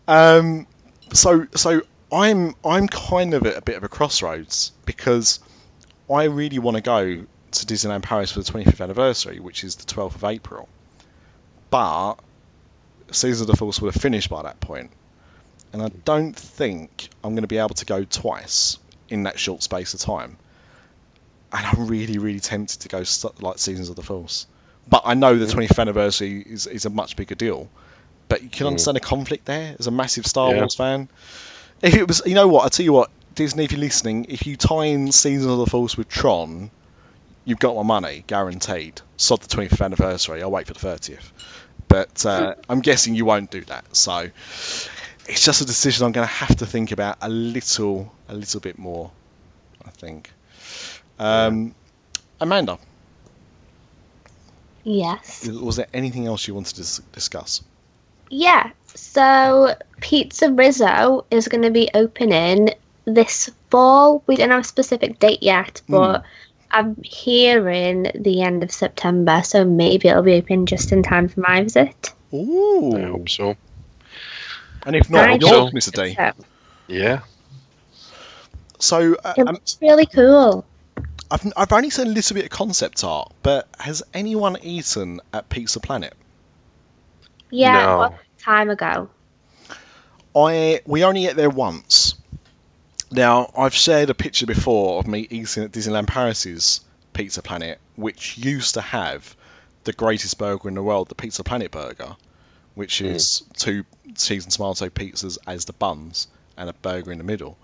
Um, so so I'm I'm kind of at a bit of a crossroads because I really want to go to Disneyland Paris for the 25th anniversary, which is the 12th of April. But Seasons of the Force would have finished by that point, and I don't think I'm going to be able to go twice in that short space of time. And I'm really, really tempted to go st- like Seasons of the Force. But I know the 25th anniversary is, is a much bigger deal. But you can Mm. understand the conflict there as a massive Star Yeah. Wars fan. If it was, you know what? I tell you what, Disney, if you're listening, if you tie in Seasons of the Force with Tron, you've got my money, guaranteed. Sod the 25th anniversary. I'll wait for the 30th. But uh, I'm guessing you won't do that. So it's just a decision I'm going to have to think about a little, a little bit more. I think. Um, Amanda, Yes. was there anything else you wanted to dis- discuss? Yeah. So Pizza Rizzo is going to be opening this fall. We don't have a specific date yet, but I'm hearing the end of September, so maybe it'll be open just in time for my visit. Ooh. I hope so. And if not, I you're hope Mr. D. Yeah. So uh, it um, really cool. I've, I've only seen a little bit of concept art, but has anyone eaten at Pizza Planet? Yeah, No. a long time ago. I we only ate there once. Now I've shared a picture before of me eating at Disneyland Paris's Pizza Planet, which used to have the greatest burger in the world, the Pizza Planet burger, which is two cheese and tomato pizzas as the buns and a burger in the middle.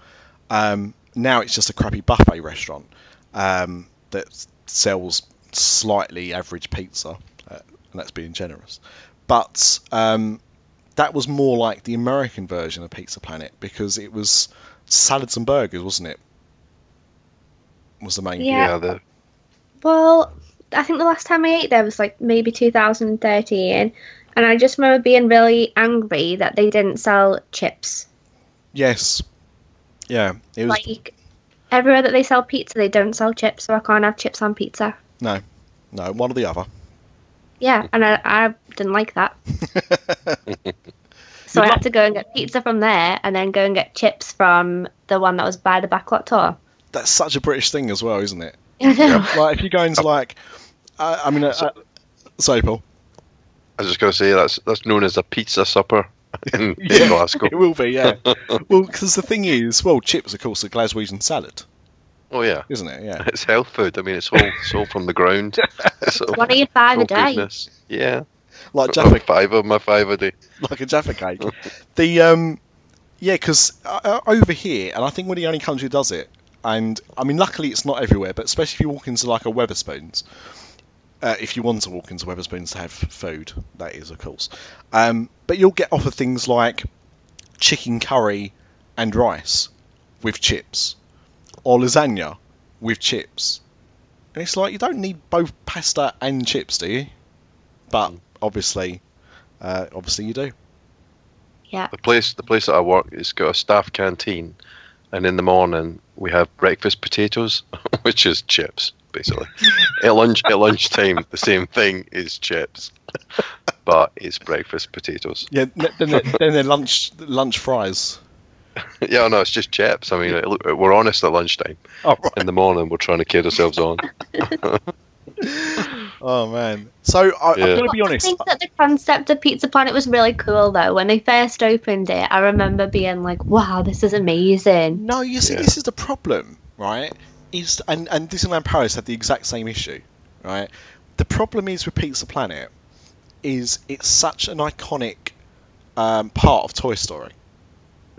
Um, now it's just a crappy buffet restaurant um, that sells slightly average pizza, uh, and that's being generous. But um, that was more like the American version of Pizza Planet because it was salads and burgers, wasn't it? Was the main Yeah. Yeah. the Well, I think the last time I ate there was like maybe 2013, and I just remember being really angry that they didn't sell chips. Yes. Yeah, it was. Like everywhere that they sell pizza, they don't sell chips, so I can't have chips on pizza. no, no, one or the other. Yeah, and I, I didn't like that. So I had to go and get pizza from there, and then go and get chips from the one that was by the backlot tour. That's such a British thing as well, isn't it? Know. Like if you go into like, uh, I mean, uh, uh, sorry, Paul. I was just going to say that's that's known as a pizza supper in, in Glasgow. it will be, yeah. well, because the thing is, well, chips, of course, are Glaswegian salad, Oh yeah, isn't it? Yeah. it's health food. I mean, it's all it's all from the ground. It's all, One of your five all a day. goodness. Yeah, Like Oh, Jaffa, five of my five a day. like a Jaffa cake. the um, yeah, because uh, over here, and I think we're the only country who does it. And I mean, luckily it's not everywhere, but especially if you walk into like a Wetherspoons, Uh, if you want to walk into Wetherspoons to have food, that is, of course. Um, but you'll get offered things like chicken curry and rice with chips, or lasagna with chips. And it's like you don't need both pasta and chips, do you? But obviously, uh, obviously you do. Yeah. The place, the place that I work, it's got a staff canteen, and in the morning we have breakfast potatoes, which is chips, basically. at lunch, at lunchtime, the same thing is chips, but it's breakfast potatoes. Yeah. Then they're, then they're lunch lunch fries. yeah, no, it's just chips. I mean, it- we're honest at lunchtime. Oh right. In the morning, we're trying to kid ourselves on. Oh man. So I, Yeah. I'm going to be I think that the concept of Pizza Planet was really cool, though. When they first opened it, I remember being like, "Wow, this is amazing." No, you see, Yeah. this is the problem, right? Is and and Disneyland Paris had the exact same issue, right? The problem is with Pizza Planet, is it's such an iconic um, part of Toy Story.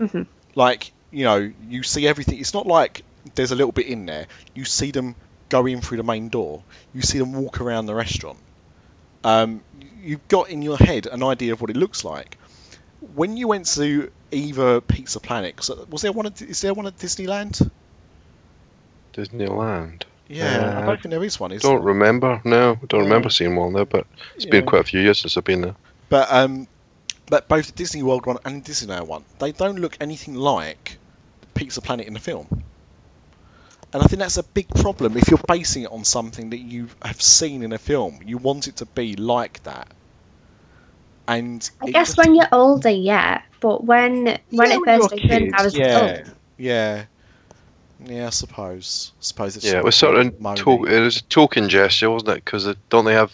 Mhm. Like you know, you see everything. It's not like there's a little bit in there. You see them go in through the main door. You see them walk around the restaurant. Um, you've got in your head an idea of what it looks like. When you went to either Pizza Planet, was there one? At, is there one at Disneyland? Disneyland. Yeah, I Uh, don't there is one. Is Don't there? remember. No, I don't Yeah. remember seeing one there. But it's been quite a few years since I've been there. But um, but both the Disney World one and the Disneyland one, they don't look anything like Pizza Planet in the film. And I think that's a big problem if you're basing it on something that you have seen in a film. You want it to be like that. And I guess just- when you're older, yeah. But when when Yeah, it when first opened, kid, I was yeah, old. yeah, yeah. I suppose. I suppose it's Yeah, it was sort of moany. to- it was a token gesture, wasn't it? Because don't they have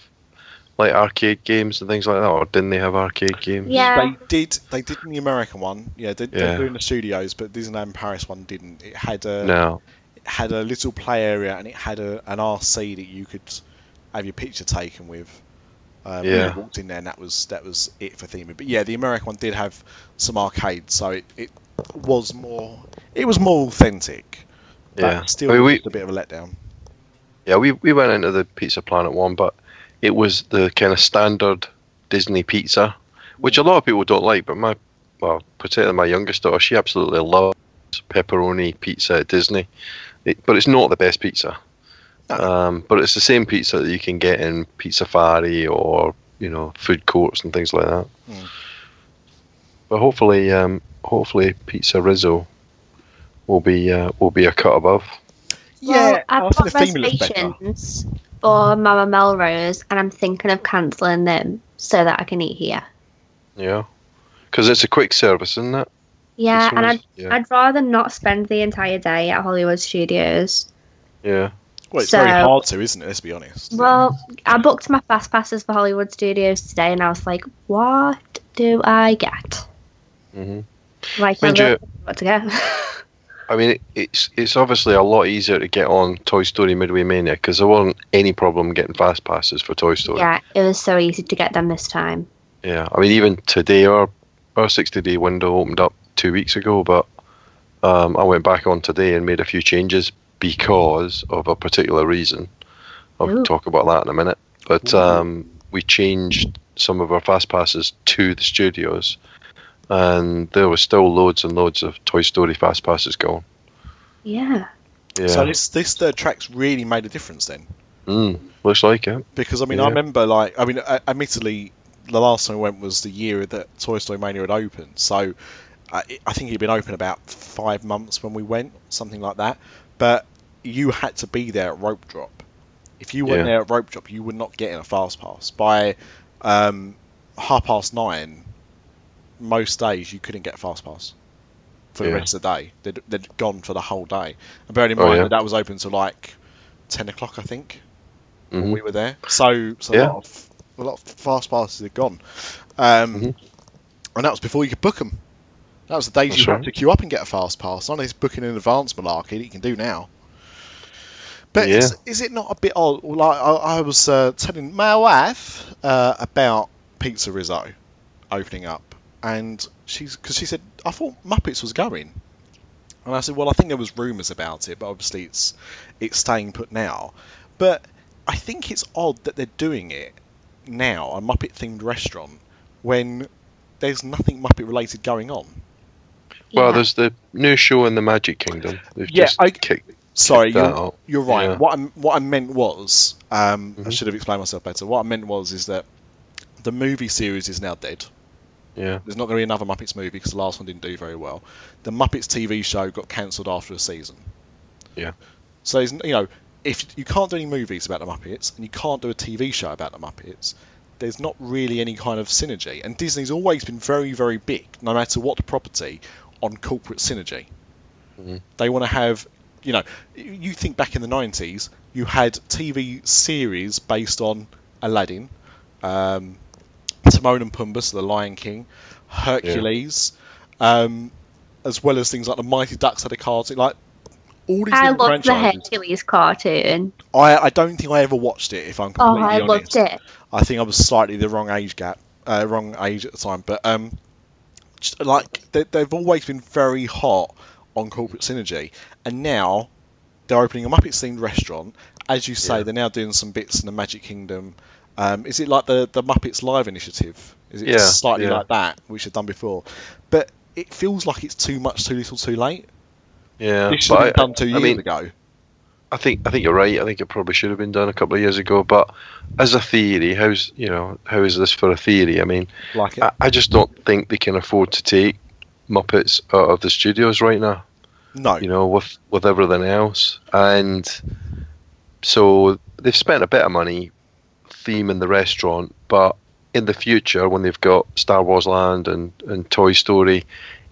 like arcade games and things like that, or didn't they have arcade games? Yeah. They did. They did in the American one. Yeah, they did Yeah. do in the studios, but Disneyland Paris one didn't. It had a No. it had a little play area and it had a, an RC that you could have your picture taken with. Um, when Yeah. you walked in there, and that was that was it for theming. But yeah, the American one did have some arcades, so it, it was more it was more authentic. But Yeah. still, I mean, we a bit of a letdown. yeah we we went into the Pizza Planet one, but it was the kind of standard Disney pizza, which a lot of people don't like. But my well, particularly my youngest daughter, she absolutely loves pepperoni pizza at Disney. It, but it's not the best pizza. Um, but it's the same pizza that you can get in Pizzafari or you know food courts and things like that. Mm. But hopefully, um, hopefully Pizza Rizzo will be uh, will be a cut above. Well, yeah, I've got think the theme looks better. reservations for Mama Melrose, and I'm thinking of cancelling them so that I can eat here. Yeah, because it's a quick service, isn't it? Yeah, and I'd, yeah, I'd rather not spend the entire day at Hollywood Studios. yeah. Well, it's very hard to, isn't it? Let's be honest. Well, I booked my fast passes for Hollywood Studios today, and I was like, "What do I get?" hmm Like, Mind I you- what to get? I mean, it, it's it's obviously a lot easier to get on Toy Story Midway Mania because there wasn't any problem getting fast passes for Toy Story. yeah, it was so easy to get them this time. Yeah, I mean, even today, our our sixty day window opened up two weeks ago, but um, I went back on today and made a few changes because of a particular reason. I'll Ooh. talk about that in a minute. But um, we changed some of our fast passes to the studios, and there were still loads and loads of Toy Story fast passes going. Yeah. Yeah, So this this third track's really made a difference then. mm, looks like it. Because I mean, I remember like I mean, uh, admittedly, the last time we went was the year that Toy Story Mania had opened. So uh, it- I think it'd been open about five months when we went, something like that. But you had to be there at rope drop. If you weren't Yeah. there at rope drop, you would not get in a fast pass. By um, half past nine, most days you couldn't get fast pass for the Yeah. rest of the day. They'd, they'd gone for the whole day. And bearing in Oh, mind yeah. that that was open to like ten o'clock, I think when Mhm. we were there. So, so a Yeah. lot of a lot of fast passes had gone, um, Mhm. and that was before you could book them. That was the days That's you right. had to queue up and get a fast pass. None of this booking in advance malarkey that you can do now. But Yeah. is, is it not a bit odd? Like I, I was uh, telling my wife uh, about Pizza Rizzo opening up, and she's because she said I thought Muppets was going, and I said, well, I think there was rumours about it, but obviously it's it's staying put now. But I think it's odd that they're doing it now, a Muppet themed restaurant, when there's nothing Muppet related going on. Well, Yeah. there's the new show in the Magic Kingdom. They've Yeah, just I- kicked. Sorry, that you're, you're right. Yeah. What I what I meant was, um, I Mhm. should have explained myself better. What I meant was is that the movie series is now dead. Yeah. There's not going to be another Muppets movie because the last one didn't do very well. The Muppets TV show got cancelled after a season. Yeah. So you know, if you can't do any movies about the Muppets and you can't do a TV show about the Muppets, there's not really any kind of synergy. And Disney's always been very, very big, no matter what the property, on corporate synergy. Mhm. They want to have, you know, you think back in the 90s, you had TV series based on Aladdin, um, Timon and Pumbaa, so the Lion King, Hercules, um, as well as things like the Mighty Ducks had a cartoon, like all these I different loved the. Hercules cartoon. I, I don't think I ever watched it. If I'm completely Oh, I honest, loved it. I think I was slightly the wrong age gap, uh, wrong age at the time. But um, just, like they, they've always been very hot on corporate synergy, and now they're opening a Muppets themed restaurant. As you say, Yeah. they're now doing some bits in the Magic Kingdom. Um, is it like the the Muppets Live initiative? Is it Yeah, slightly yeah. like that, which they've done before? But it feels like it's too much, too little, too late. Yeah. This should have been I- done two I years mean, ago. I think I think you're right. I think it probably should have been done a couple of years ago. But as a theory, how's you know how is this for a theory? I mean, Like. I, I just don't think they can afford to take Muppets out of the studios right now. no. You know, with with everything else, and so they've spent a bit of money theming the restaurant, but in the future, when they've got Star Wars Land and, and Toy Story,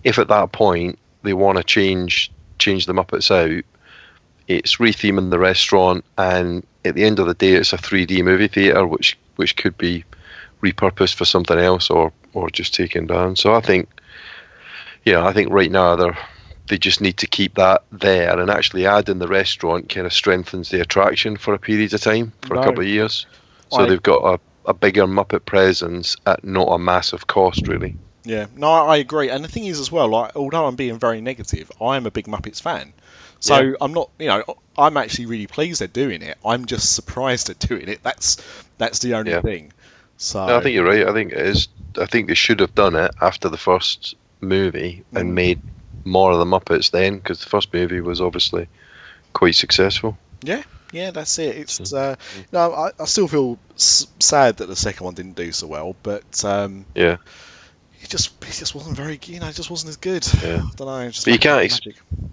if at that point they want to change change the Muppets out, it's retheming the restaurant, and at the end of the day, it's a 3D movie theater, which which could be repurposed for something else or or just taken down. So I think, yeah, I think right now they're they just need to keep that there and actually adding the restaurant kind of strengthens the attraction for a period of time for No. a couple of years. So I- they've got a, a bigger Muppet presence at not a massive cost, really. Yeah, no, I agree. And the thing is, as well, like, although I'm being very negative, I am a big Muppets fan. So Yeah. I'm not, you know, I'm actually really pleased they're doing it. I'm just surprised they're doing it. That's that's the only Yeah. thing. So No, I think you're right. I think it is. I think they should have done it after the first movie and Mm. made more of the Muppets then, because the first movie was obviously quite successful. yeah, that's it. It's uh, no, I, I still feel s- sad that the second one didn't do so well, but um, Yeah. it just it just wasn't very, you know, it just wasn't as good. Yeah. I don't know. Just But you can't ex-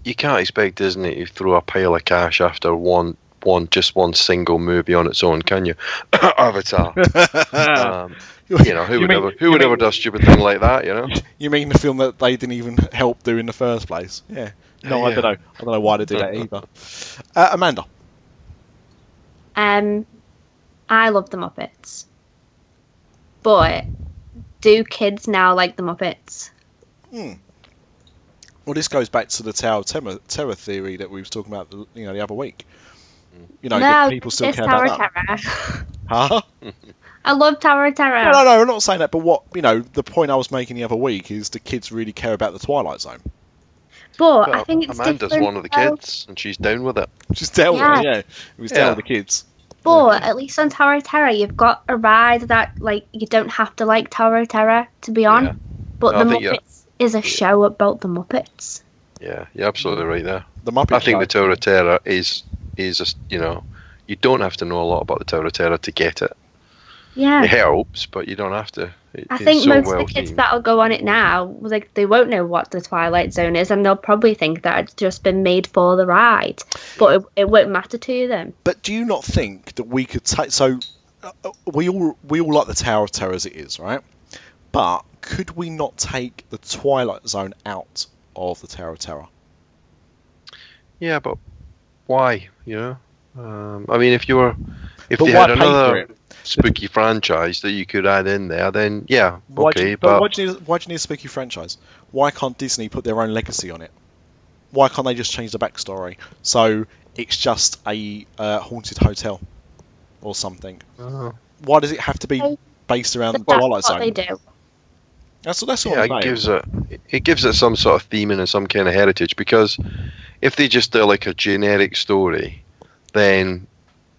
You can't expect Disney to throw a pile of cash after one, one just one single movie on its own, can you? Avatar. um, you know, who You would mean- ever who would mean- ever do a stupid thing like that? You know. You mean the film that they didn't even help do in the first place? Yeah. No, I don't know. I don't know why they do that either. Uh, Amanda. Um, I love the Muppets, but do kids now like the Muppets? Hmm. Well, this goes back to the Tower of Terror, terror theory that we was talking about, the- you know, the other week. You know, no, people still care Tower about that. Terror. Huh? I love Tower of Terror. No, no, no, I'm not saying that. But what you know, the point I was making the other week is the kids really care about the Twilight Zone. But I think it's Amanda's different. one of the though. kids, and she's down with it. She's down Yeah. it. yeah. It was down with the kids. But at least on Tower of Terror, you've got a ride that like you don't have to like Tower of Terror to be on. Yeah. But No, the think you're- Muppets is a show about the Muppets. Yeah, you're absolutely right there. The Muppet I think Show. the Tower of Terror is is a, s- you know you don't have to know a lot about the Tower of Terror to get it. Yeah. It helps, but you don't have to. It, I think so most well of the kids themed. that'll go on it now, like they won't know what the Twilight Zone is, and they'll probably think that it's just been made for the ride, but it, it won't matter to them. But do you not think that we could take? So uh, uh, we all we all like the Tower of Terror as it is, right? But could we not take the Twilight Zone out of the Tower of Terror? Yeah, but why? You know, um, I mean, if you were, if But they why had pay for another it? Spooky franchise that you could add in there, then yeah, Why do okay. you, but why do you need, why do you need a spooky franchise? Why can't Disney put their own legacy on it? Why can't they just change the backstory so it's just a uh, haunted hotel or something? Oh. Why does it have to be based around the But that's Twilight what Zone? they do. That's that's all yeah, I'm it gives it it gives it some sort of theming and some kind of heritage because if they just do like a generic story, then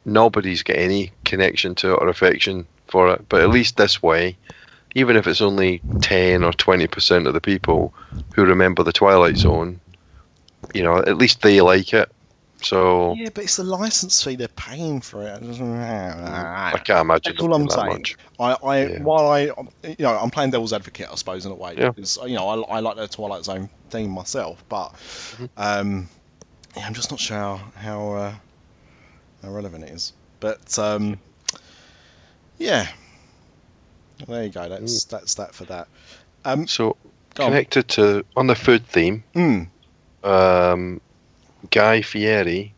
nobody's got any connection to it or affection for it. But at least this way, even if it's only ten or twenty percent of the people who remember the Twilight Zone, you know, at least they like it. So Yeah, but it's the license fee they're paying for it. I can't imagine That's all I'm saying. much. I, I Yeah. while I, you know, I'm playing devil's advocate, I suppose, in a way, Yeah. because you know, I, I like the Twilight Zone theme myself, but Mm-hmm. um, yeah, I'm just not sure how how, uh, how relevant it is. But um, yeah, there you go. That's that's that for that. Um, So go on. connected to on the food theme, Mm, um, Guy Fieri,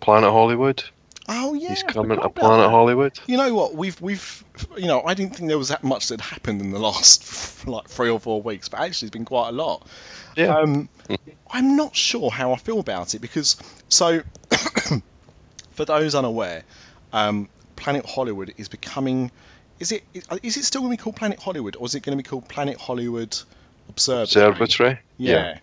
Planet Hollywood. oh yeah, He's I coming to Planet that. Hollywood. You know what? We've we've you know I didn't think there was that much that happened in the last like three or four weeks, but actually it's been quite a lot. Yeah. Um, I'm not sure how I feel about it because so for those unaware, um, Planet Hollywood is becoming. Is it is it still going to be called Planet Hollywood or is it going to be called Planet Hollywood Observatory? Observatory. Yeah.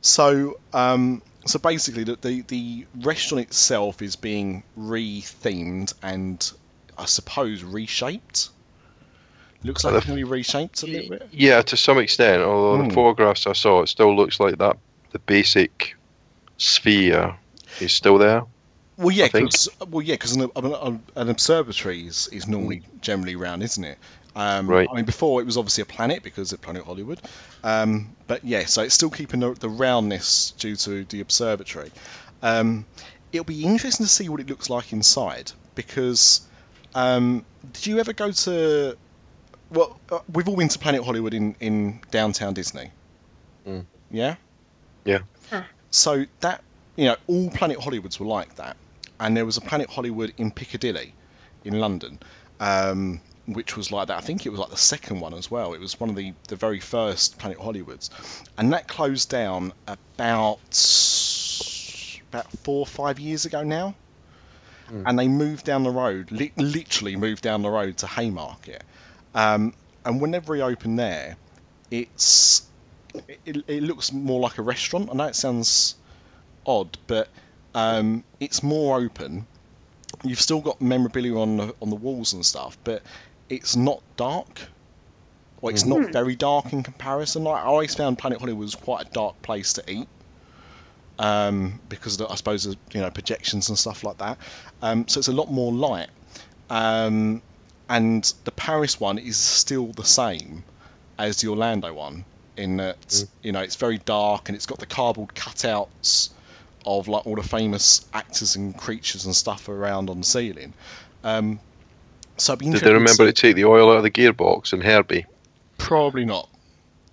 So, um, so basically, the, the the restaurant itself is being re-themed and I suppose reshaped. Looks like Uh, it's going to be reshaped a little bit. Yeah, to some extent. Although Hmm. the photographs I saw, it still looks like that. The basic sphere is still there. Well, yeah, I think. 'cause- well, yeah, because an, an, an observatory is, is normally generally round, isn't it? Um. Right. I mean, before it was obviously a planet because of Planet Hollywood, um, but yeah, so it's still keeping the, the roundness due to the observatory. Um, it'll be interesting to see what it looks like inside because um, did you ever go to? Well, uh, we've all been to Planet Hollywood in in downtown Disney. Mm. Yeah. Yeah. Huh. So that you know, all Planet Hollywoods were like that, and there was a Planet Hollywood in Piccadilly, in London, um, which was like that. I think it was like the second one as well. It was one of the the very first Planet Hollywoods, and that closed down about about four or five years ago now. Hmm. And they moved down the road, li- literally moved down the road to Haymarket. Um, and when they've reopened there, it's it, it looks more like a restaurant. I know it sounds odd, but um, it's more open. You've still got memorabilia on the, on the walls and stuff, but it's not dark. Well, it's not very dark in comparison. Like I always found Planet Hollywood was quite a dark place to eat, um, because of the, I suppose of, you know projections and stuff like that. Um, so it's a lot more light. Um, and the Paris one is still the same as the Orlando one in that you know it's very dark and it's got the cardboard cutouts of like all the famous actors and creatures and stuff around on the ceiling. Um, so Did they remember to take the oil out of the gearbox in Herbie? Probably not.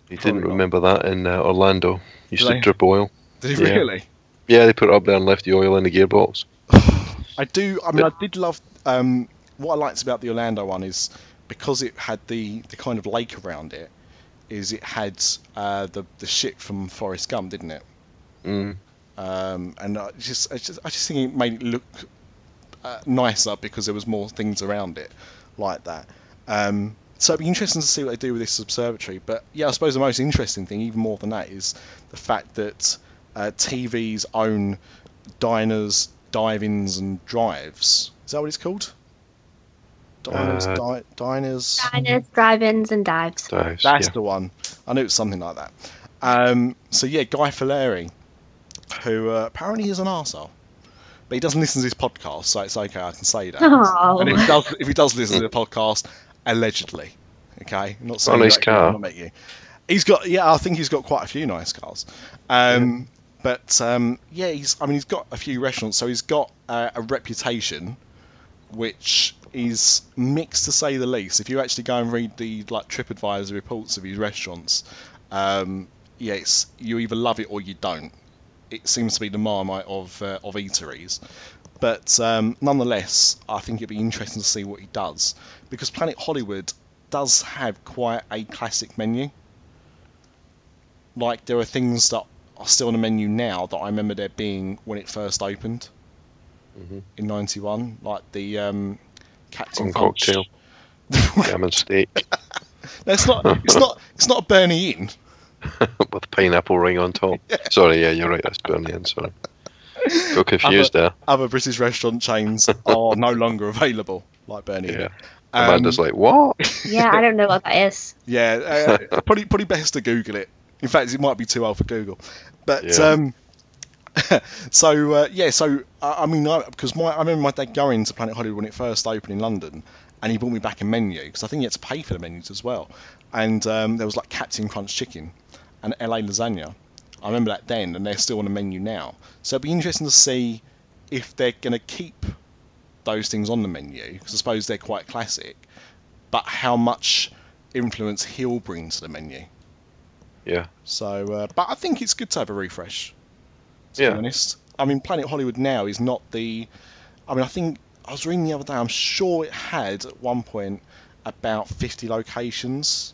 He Probably didn't not. remember that in uh, Orlando. Used Did to drip oil. Did he Yeah. really? Yeah, they put it up there and left the oil in the gearbox. I do. I mean, I did love. Um, what I liked about the Orlando one is because it had the, the kind of lake around it. Is it had uh, the the ship from Forrest Gump, didn't it? Mm. Um, and I just, I just, I just think it made it look uh, nicer because there was more things around it like that. Um, so it'd be interesting to see what they do with this observatory. But yeah, I suppose the most interesting thing, even more than that, is the fact that uh, TV's own diners, dive-ins, and drives. Is that what it's called? Diners, Uh, di- diners. Diners, drive-ins, and dives. Dives, That's yeah. the one. I knew it was something like that. Um, so yeah, Guy Fieri, who uh, apparently is an arsehole. But he doesn't listen to his podcast, so it's okay. I can say that. Oh. And if he does, if he does listen to the podcast, allegedly, okay, I'm not saying nice that 'cause car. I've not met you. He's got, yeah, I think he's got quite a few nice cars. Um, But um, yeah, he's, I mean, he's got a few restaurants, so he's got uh, a reputation which is mixed to say the least. If you actually go and read the like TripAdvisor reports of his restaurants, um, yeah, it's, you either love it or you don't. It seems to be the marmite of uh, of eateries. But um, nonetheless, I think it'd be interesting to see what he does because Planet Hollywood does have quite a classic menu. Like there are things that are still on the menu now that I remember there being when it first opened Mhm. in '91, like the um, Captain Crunch. cocktail. Gammon steak No, it's not. It's not. It's not a Berni Inn. with pineapple ring on top. Sorry, yeah, you're right. That's Berni Inn. Sorry. Got confused there. other British restaurant chains are no longer available, like Bernie. Yeah. Um, Amanda's like, what? Yeah, I don't know what that is. Yeah, uh, probably probably best to Google it. In fact, it might be too old for Google. But Yeah. um, so uh, yeah, so I, I mean, because my I remember my dad going to Planet Hollywood when it first opened in London, and he brought me back a menu because I think he had to pay for the menus as well. And um, there was like Captain Crunch chicken and LA lasagna. I remember that then, and they're still on the menu now. So it'd be interesting to see if they're going to keep those things on the menu because I suppose they're quite classic, but how much influence he'll bring to the menu. Yeah. So, uh, but I think it's good to have a refresh. To Yeah. be honest, I mean, Planet Hollywood now is not the. I mean, I think I was reading the other day. I'm sure it had at one point about 50 locations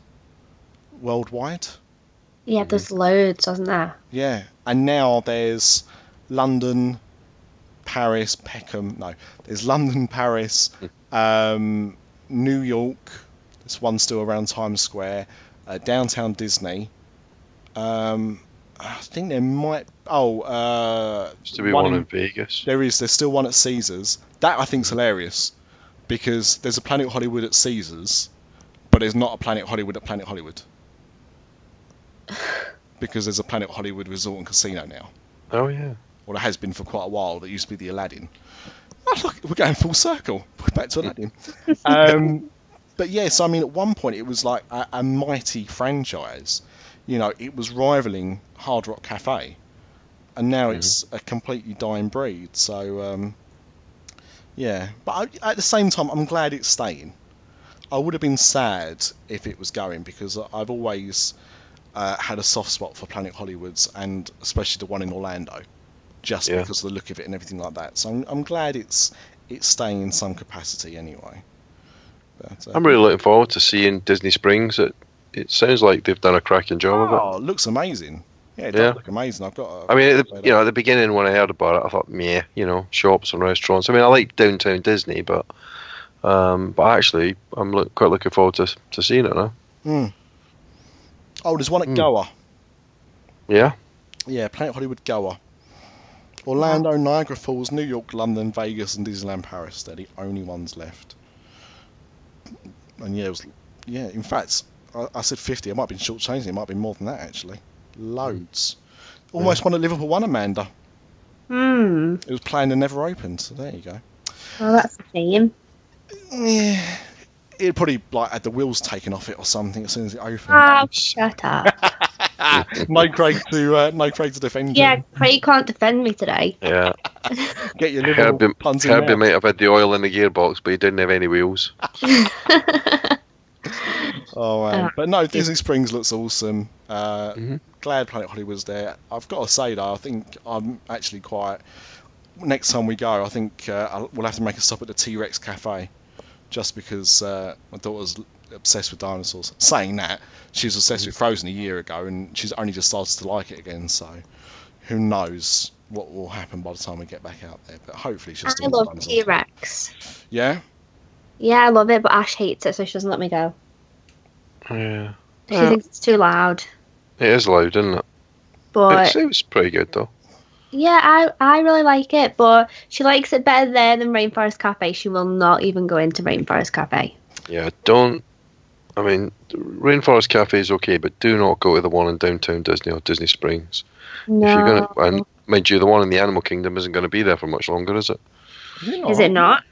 worldwide. Yeah, there's loads, wasn't there? Yeah, and now there's London, Paris, Peckham. No, there's London, Paris, um, New York. There's one still around Times Square, uh, downtown Disney. Um, I think there might. Oh, uh, Used to be one, in Vegas. there is. There's still one at Caesars. That I think's hilarious because there's a Planet Hollywood at Caesars, but there's not a Planet Hollywood at Planet Hollywood because there's a Planet Hollywood resort and casino now. Oh, yeah. Well, it has been for quite a while. That used to be the Aladdin. Oh, look, we're going full circle. We're back to Aladdin. um, but yes, I mean, at one point it was like a, a mighty franchise. You know, it was rivaling Hard Rock Cafe, and now it's a completely dying breed. So, um, yeah. But I, at the same time, I'm glad it's staying. I would have been sad if it was going because I've always uh, had a soft spot for Planet Hollywoods and especially the one in Orlando, just Yeah. because of the look of it and everything like that. So I'm, I'm glad it's it's staying in some capacity anyway. But, uh, I'm really looking forward to seeing Disney Springs. It, it sounds like they've done a cracking job of it. oh, it looks amazing. Yeah, it Yeah. look amazing. I've got. A, I mean, the, you know, at the beginning when I heard about it, I thought, meh, you know, shops and restaurants. I mean, I like downtown Disney, but um, but actually, I'm look, quite looking forward to to seeing it now. Oh, there's one at Hmm. Goa. Yeah, Yeah, Planet Hollywood Goa. Orlando, Niagara Falls, New York, London, Vegas, and Disneyland Paris. They're the only ones left. And yeah, it was. Yeah, in fact, I, I said 50. I might have been shortchanging. It might have been more than that, actually. Loads. Almost one at Liverpool one, Amanda. Hmm. It was planned and never opened. So there you go. Oh, that's a shame. Yeah. It probably like had the wheels taken off it or something as soon as it opened. Oh, shut up. no Craig to uh, no Craig to defend yeah, you. Craig can't defend me today. yeah. Get your Liverpool Herbie, puns in Herbie there. might have had the oil in the gearbox, but he didn't have any wheels. Oh man, Uh, but no, Disney Springs looks awesome. Uh, Mhm. Glad Planet Hollywood's there. I've got to say though, I think I'm actually quite. Next time we go, I think uh, we'll have to make a stop at the T Rex Cafe, just because uh, my daughter's obsessed with dinosaurs. Saying that, she was obsessed with Frozen a year ago, and she's only just started to like it again. So, who knows what will happen by the time we get back out there? But hopefully, she'll still I love. T Rex. Yeah. Yeah, I love it, but Ash hates it, so she doesn't let me go. Yeah. She Yeah. thinks it's too loud. It is loud, isn't it? But It's, it was pretty good though. Yeah, I I really like it, but she likes it better there than Rainforest Cafe. She will not even go into Rainforest Cafe. Yeah, don't. I mean, Rainforest Cafe is okay, but do not go to the one in downtown Disney or Disney Springs. No. If you're gonna, and mind you, the one in the Animal Kingdom isn't going to be there for much longer, is it? Is it not?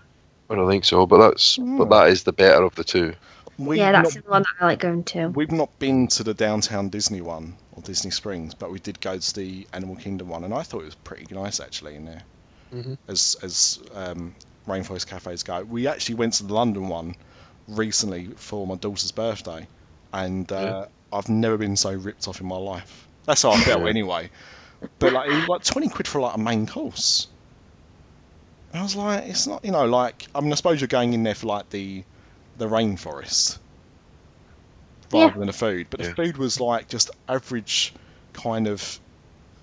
I don't think so. But that's but hmm. that is the better of the two. We've yeah, that's not the one that I like going to. We've not been to the downtown Disney one or Disney Springs, but we did go to the Animal Kingdom one, and I thought it was pretty nice actually in there. Mhm. As as um, rainforest cafes go, we actually went to the London one recently for my daughter's birthday, and uh, I've never been so ripped off in my life. That's how I felt Yeah. anyway. But like it was like twenty quid for like a main course. And I was like, it's not, you know, like I mean, I suppose you're going in there for like the the rainforest rather Yeah. than the food. But the food was like just average kind of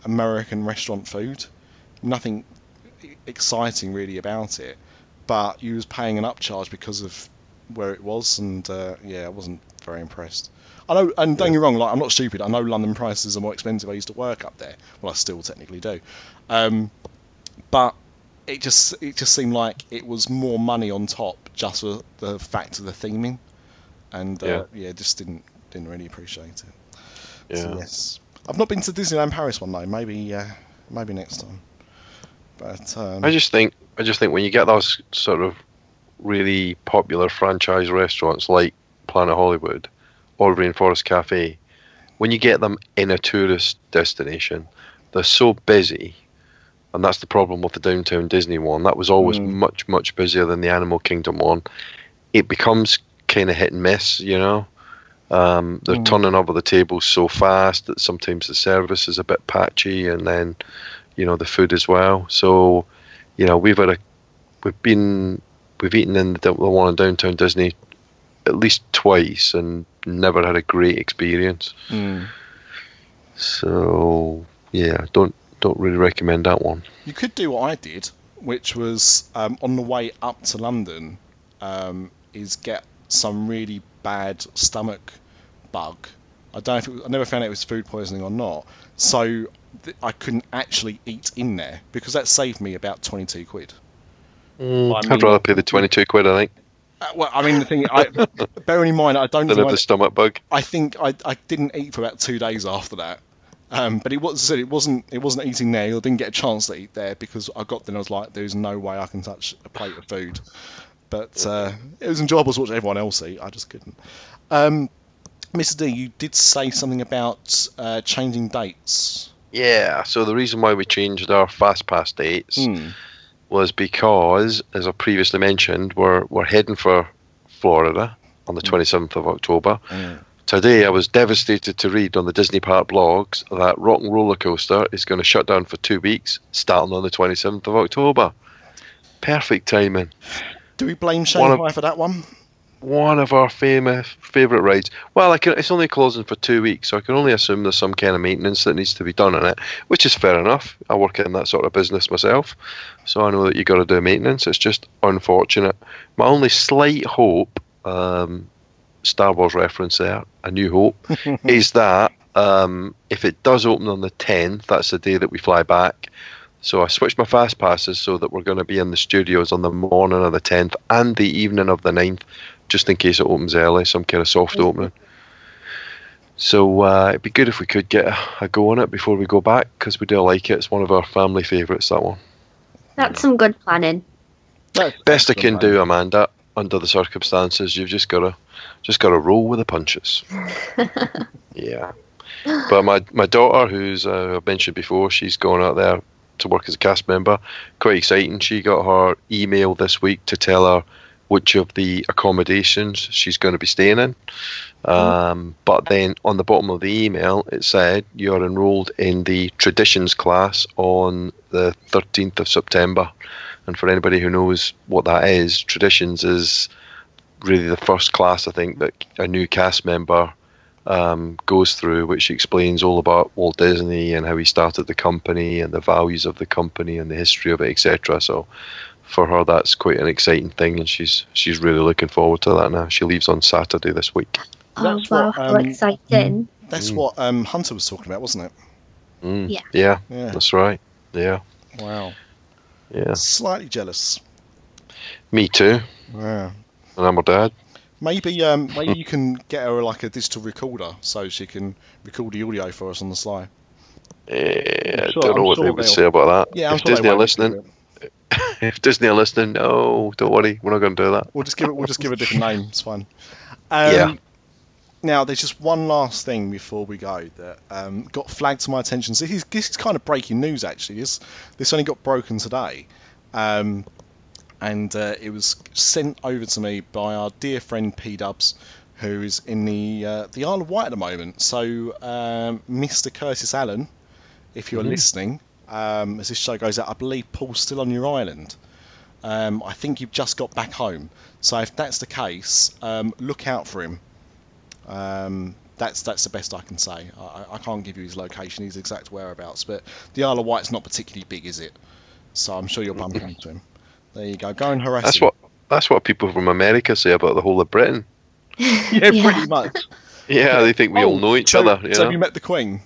American restaurant food. Nothing e- exciting really about it. But you was paying an upcharge because of where it was, and uh, yeah, I wasn't very impressed. I know, and don't get me wrong, like I'm not stupid. I know London prices are more expensive. I used to work up there. Well, I still technically do. Um, but it just it just seemed like it was more money on top just for the fact of the theming, and uh, yeah. just didn't didn't really appreciate it. Yeah. So, yes, I've not been to Disneyland Paris one though. Maybe uh, maybe next time. But um, I just think I just think when you get those sort of really popular franchise restaurants like Planet Hollywood or Rainforest Cafe, when you get them in a tourist destination, they're so busy, and that's the problem with the Downtown Disney one. That was always Mm. much much busier than the Animal Kingdom one. It becomes kind of hit and miss, you know. Um, they're Mm. turning over the tables so fast that sometimes the service is a bit patchy, and then you know the food as well. So, you know, we've had a we've been we've eaten in the, the one in downtown Disney at least twice and never had a great experience. mm. So yeah, don't don't really recommend that one. You could do what I did, which was um, on the way up to London, um, is get some really bad stomach bug. I don't know if it was, I never found out it was food poisoning or not. So th- I couldn't actually eat in there because that saved me about 22 quid. I mean- I'd rather pay the twenty two quid, I think, Uh, well, I mean the thing, I, bearing in mind I don't than think have the stomach bug. I think I, I didn't eat for about two days after that. Um, but it was said it wasn't it wasn't eating there. I didn't get a chance to eat there because I got there and I was like, there's no way I can touch a plate of food. But uh, it was enjoyable to watch everyone else eat. I just couldn't. Um, Mr. D, you did say something about uh, changing dates. Yeah. So the reason why we changed our fast pass dates Hmm. was because, as I previously mentioned, we're we're heading for Florida on the twenty seventh of October. Mm. Today, I was devastated to read on the Disney Park blogs that Rock 'n' Roller Coaster is going to shut down for two weeks, starting on the 27th of October. Perfect timing. Do we blame Shanghai for that one? One of our famous favourite rides. Well, I can, it's only closing for two weeks, so I can only assume there's some kind of maintenance that needs to be done on it, which is fair enough. I work in that sort of business myself, so I know that you've got to do maintenance. It's just unfortunate. My only slight hope, um, Star Wars reference there, A New Hope, is that um, if it does open on the 10th, that's the day that we fly back. So I switched my fast passes so that we're going to be in the studios on the morning of the 10th and the evening of the 9th, just in case it opens early, some kind of soft opening. So uh, it'd be good if we could get a, a go on it before we go back because we do like it. It's one of our family favourites, that one. That's some good planning. That's Best I can excellent, do, Amanda. Under the circumstances, you've just got to just got to roll with the punches. yeah. But my my daughter, who's uh, I've mentioned before, she's going out there to work as a cast member. Quite exciting. She got her email this week to tell her which of the accommodations she's going to be staying in. Um, but then on the bottom of the email, it said you're enrolled in the traditions class on the 13th of September. And for anybody who knows what that is, traditions is really the first class I think that a new cast member um, goes through, which explains all about Walt Disney and how he started the company and the values of the company and the history of it, etc. So for her, that's quite an exciting thing, and she's she's really looking forward to that now. She leaves on Saturday this week. Oh That's wow, what, how um, exciting! That's Mm. what um, Hunter was talking about, wasn't it? Mm, Yeah. yeah, Yeah. that's right. Yeah, Wow. yeah. Slightly jealous. Me too. Yeah. And I'm her dad. Maybe um, maybe you can get her like a digital recorder so she can record the audio for us on the sly. Eh, I sure- don't know I'm what sure they would they'll- say about that. Yeah, I'm if sure Disney are listening, if Disney are listening, no, don't worry, we're not going to do that. We'll just give it. We'll just give it a different name. It's fine. Um, Yeah. Now, there's just one last thing before we go that um, got flagged to my attention. So this is, this is kind of breaking news, actually. This this only got broken today, um, and uh, it was sent over to me by our dear friend P Dubs, who is in the uh, the Isle of Wight at the moment. So, um, Mr. Curtis Allen, if you're Mhm. listening, um, as this show goes out, I believe Paul's still on your island. Um, I think you've just got back home. So if that's the case, um, look out for him. Um, that's that's the best I can say. I, I- I can't give you his location, his exact whereabouts, but the Isle of Wight's not particularly big, is it? So I'm sure you'll bump into him. There you go. Go and harass That's him. what that's what people from America say about the whole of Britain. yeah, Yeah. pretty much. Yeah, they think we all Oh, know each so, other. You so know? have you met the Queen?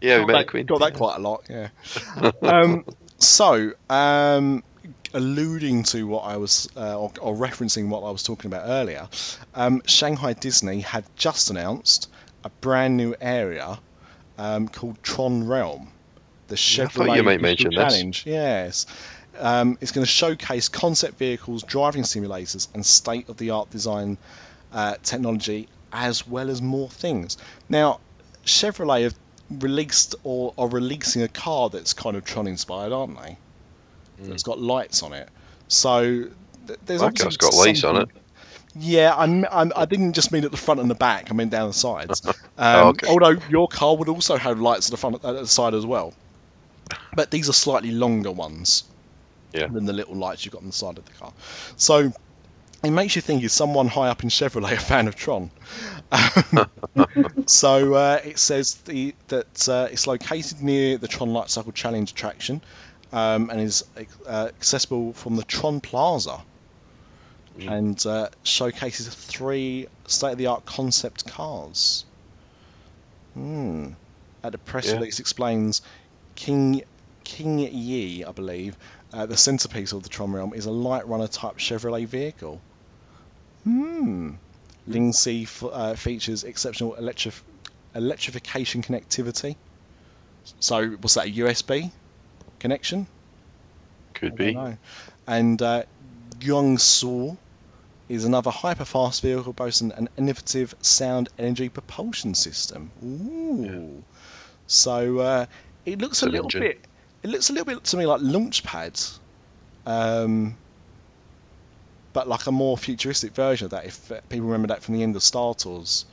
yeah, we got met that, the Queen. Got that quite a lot, yeah. um, So, um, alluding to what I was, uh, or, or referencing what I was talking about earlier, um, Shanghai Disney had just announced a brand new area um, called Tron Realm. The Yeah, I thought you might Digital mention this. Yes. Um, it's going to showcase concept vehicles, driving simulators, and state-of-the-art design uh, technology, as well as more things. Now, Chevrolet have released or are releasing a car that's kind of Tron inspired, aren't they? It's got lights on it. So th- there's That car's got lights on it. Yeah, I'm, I'm, I didn't just mean at the front and the back. I mean down the sides. Um, Oh, okay. Although your car would also have lights at the front, at the side as well. But these are slightly longer ones Yeah. than the little lights you've got on the side of the car. So it makes you think is someone high up in Chevrolet a fan of Tron? Um, so uh, it says the, that uh, it's located near the Tron Light Cycle Challenge attraction um, and is uh, accessible from the Tron Plaza and uh, showcases three state-of-the-art concept cars. Hmm. At the press Yeah. release explains King King Yi, I believe, uh, the centerpiece of the Tron Realm is a light runner type Chevrolet vehicle. Hmm. Ling C uh, features exceptional electrif- electrification connectivity. So, what's that? A USB connection? Could be. know. And uh, Gyeongsu is another hyper-fast vehicle boasting an innovative sound energy propulsion system. Ooh. So uh, it looks a It's an little engine. bit. It looks a little bit to me like Launchpad, um, but like a more futuristic version of that. If people remember that from the end of Star Tours.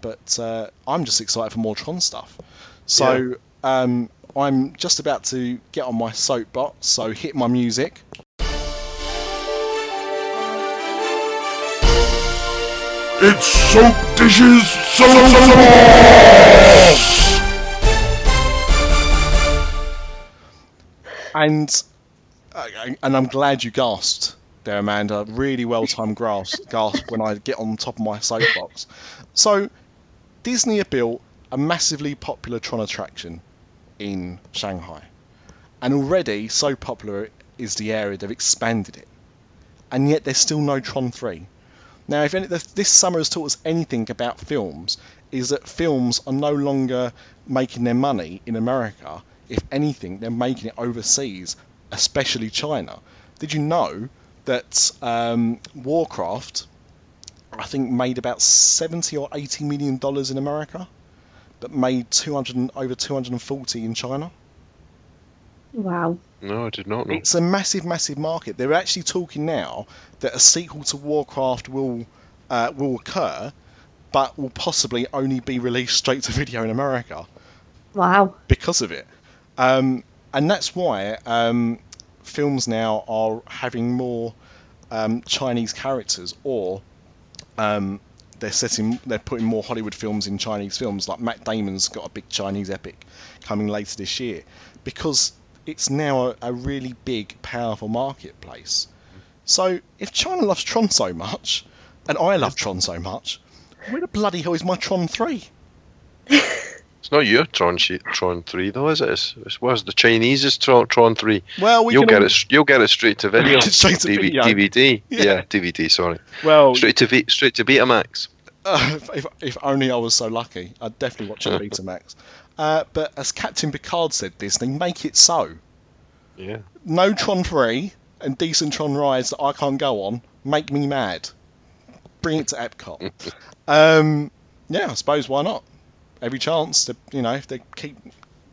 But uh, I'm just excited for more Tron stuff. So um, I'm just about to get on my soapbox. So hit my music. It's soap dishes so And uh, and I'm glad you gasped there, Amanda. Really well timed gasp, gasp when I get on top of my soapbox. So Disney have built a massively popular Tron attraction in Shanghai, and already so popular is the area they've expanded it, and yet there's still no Tron 3. Now, if any, this summer has taught us anything about films, is that films are no longer making their money in America. If anything, they're making it overseas, especially China. Did you know that um, Warcraft, I think, made about 70 or 80 million dollars in America, but made 200 over 240 in China? Wow. No, I did not know. It's a massive, massive market. They're actually talking now that a sequel to Warcraft will uh, will occur, but will possibly only be released straight to video in America Wow. because of it. Um, and that's why um, films now are having more um, Chinese characters, or um, they're setting, they're putting more Hollywood films in Chinese films. Like Matt Damon's got a big Chinese epic coming later this year, because it's now a, a really big, powerful marketplace. So if China loves Tron so much, and I love Tron so much, where the bloody hell is my Tron three? Not your Tron Tron three though, is it? It's, it's where's the Chinese is Tron, Tron three. Well, we you'll get all- it. You'll get it straight to video. Straight to DV-. DVD. Yeah. Yeah. DVD. Sorry. Well, Straight to v- straight to Betamax. Uh, if, if only I was so lucky, I'd definitely watch it on Betamax. Uh, but as Captain Picard said, Disney, make it so. Yeah. No Tron 3 and decent Tron rides that I can't go on make me mad. Bring it to Epcot. um, yeah, I suppose why not? Every chance to, you know, if they keep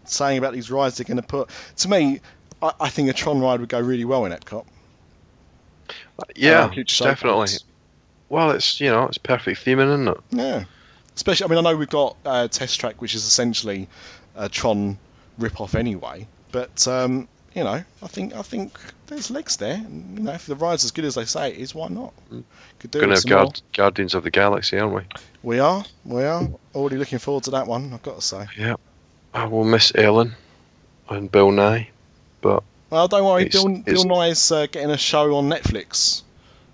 saying about these rides they're going to put. To me, I, I think a Tron ride would go really well in Epcot. Yeah, definitely. Well, it's you know it's perfect theming, isn't it? Yeah. Especially, I mean, I know we've got uh, Test Track, which is essentially a Tron rip-off anyway. But um, you know, I think I think there's legs there. And, you know, if the ride's as good as they say it is, why not? Could do Going to some have more. Guard- Guardians of the Galaxy, aren't we? We are, we are already looking forward to that one. I've got to say. Yeah. I will miss Ellen and Bill Nye, but Well, don't worry, It's- Bill, it's- Bill Nye's uh, getting a show on Netflix.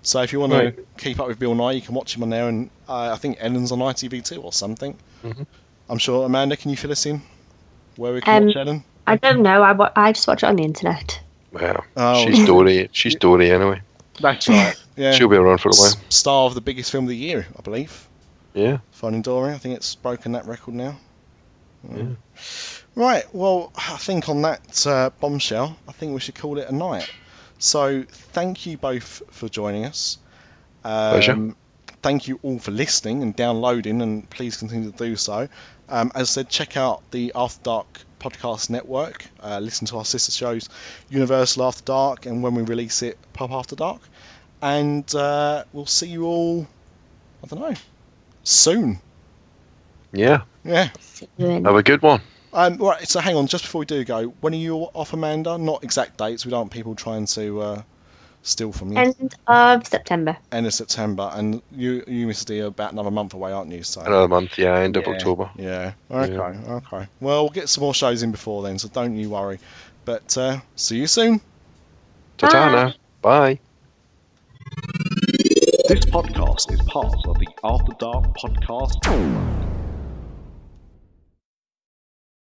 So if you want to keep up with Bill Nye, you can watch him on there. And uh, I think Ellen's on ITV2 or something. Mhm. I'm sure Amanda, can you fill us in where we can Um, watch Ellen? I don't know. I, wa- I just watch it on the internet. Well, Oh. she's Dory. She's Dory anyway. That's right. Yeah. She'll be around for a while. S- Star of the biggest film of the year, I believe. Yeah. Finding Dory. I think it's broken that record now. Yeah. Right. Well, I think on that uh, bombshell, I think we should call it a night. So thank you both for joining us. Um, Pleasure. Thank you all for listening and downloading, and please continue to do so. Um, as I said, check out the After Dark podcast network. Uh, listen to our sister shows, Universal After Dark, and when we release it, Pop After Dark. And uh, we'll see you all. I don't know. Soon. Yeah. Yeah. See you in- Have a good one. Um, right, so hang on, just before we do go, when are you off, Amanda? Not exact dates. We don't want people trying to uh, steal from you. End of September. End of September, and you, you, Mr. D, about another month away, aren't you? So Another month, yeah, end of Yeah, October. Yeah. Okay. Yeah. Okay. Well, we'll get some more shows in before then, so don't you worry. But uh, see you soon. Ta-ta Bye. now. Bye. This podcast is part of the After Dark Podcast Network.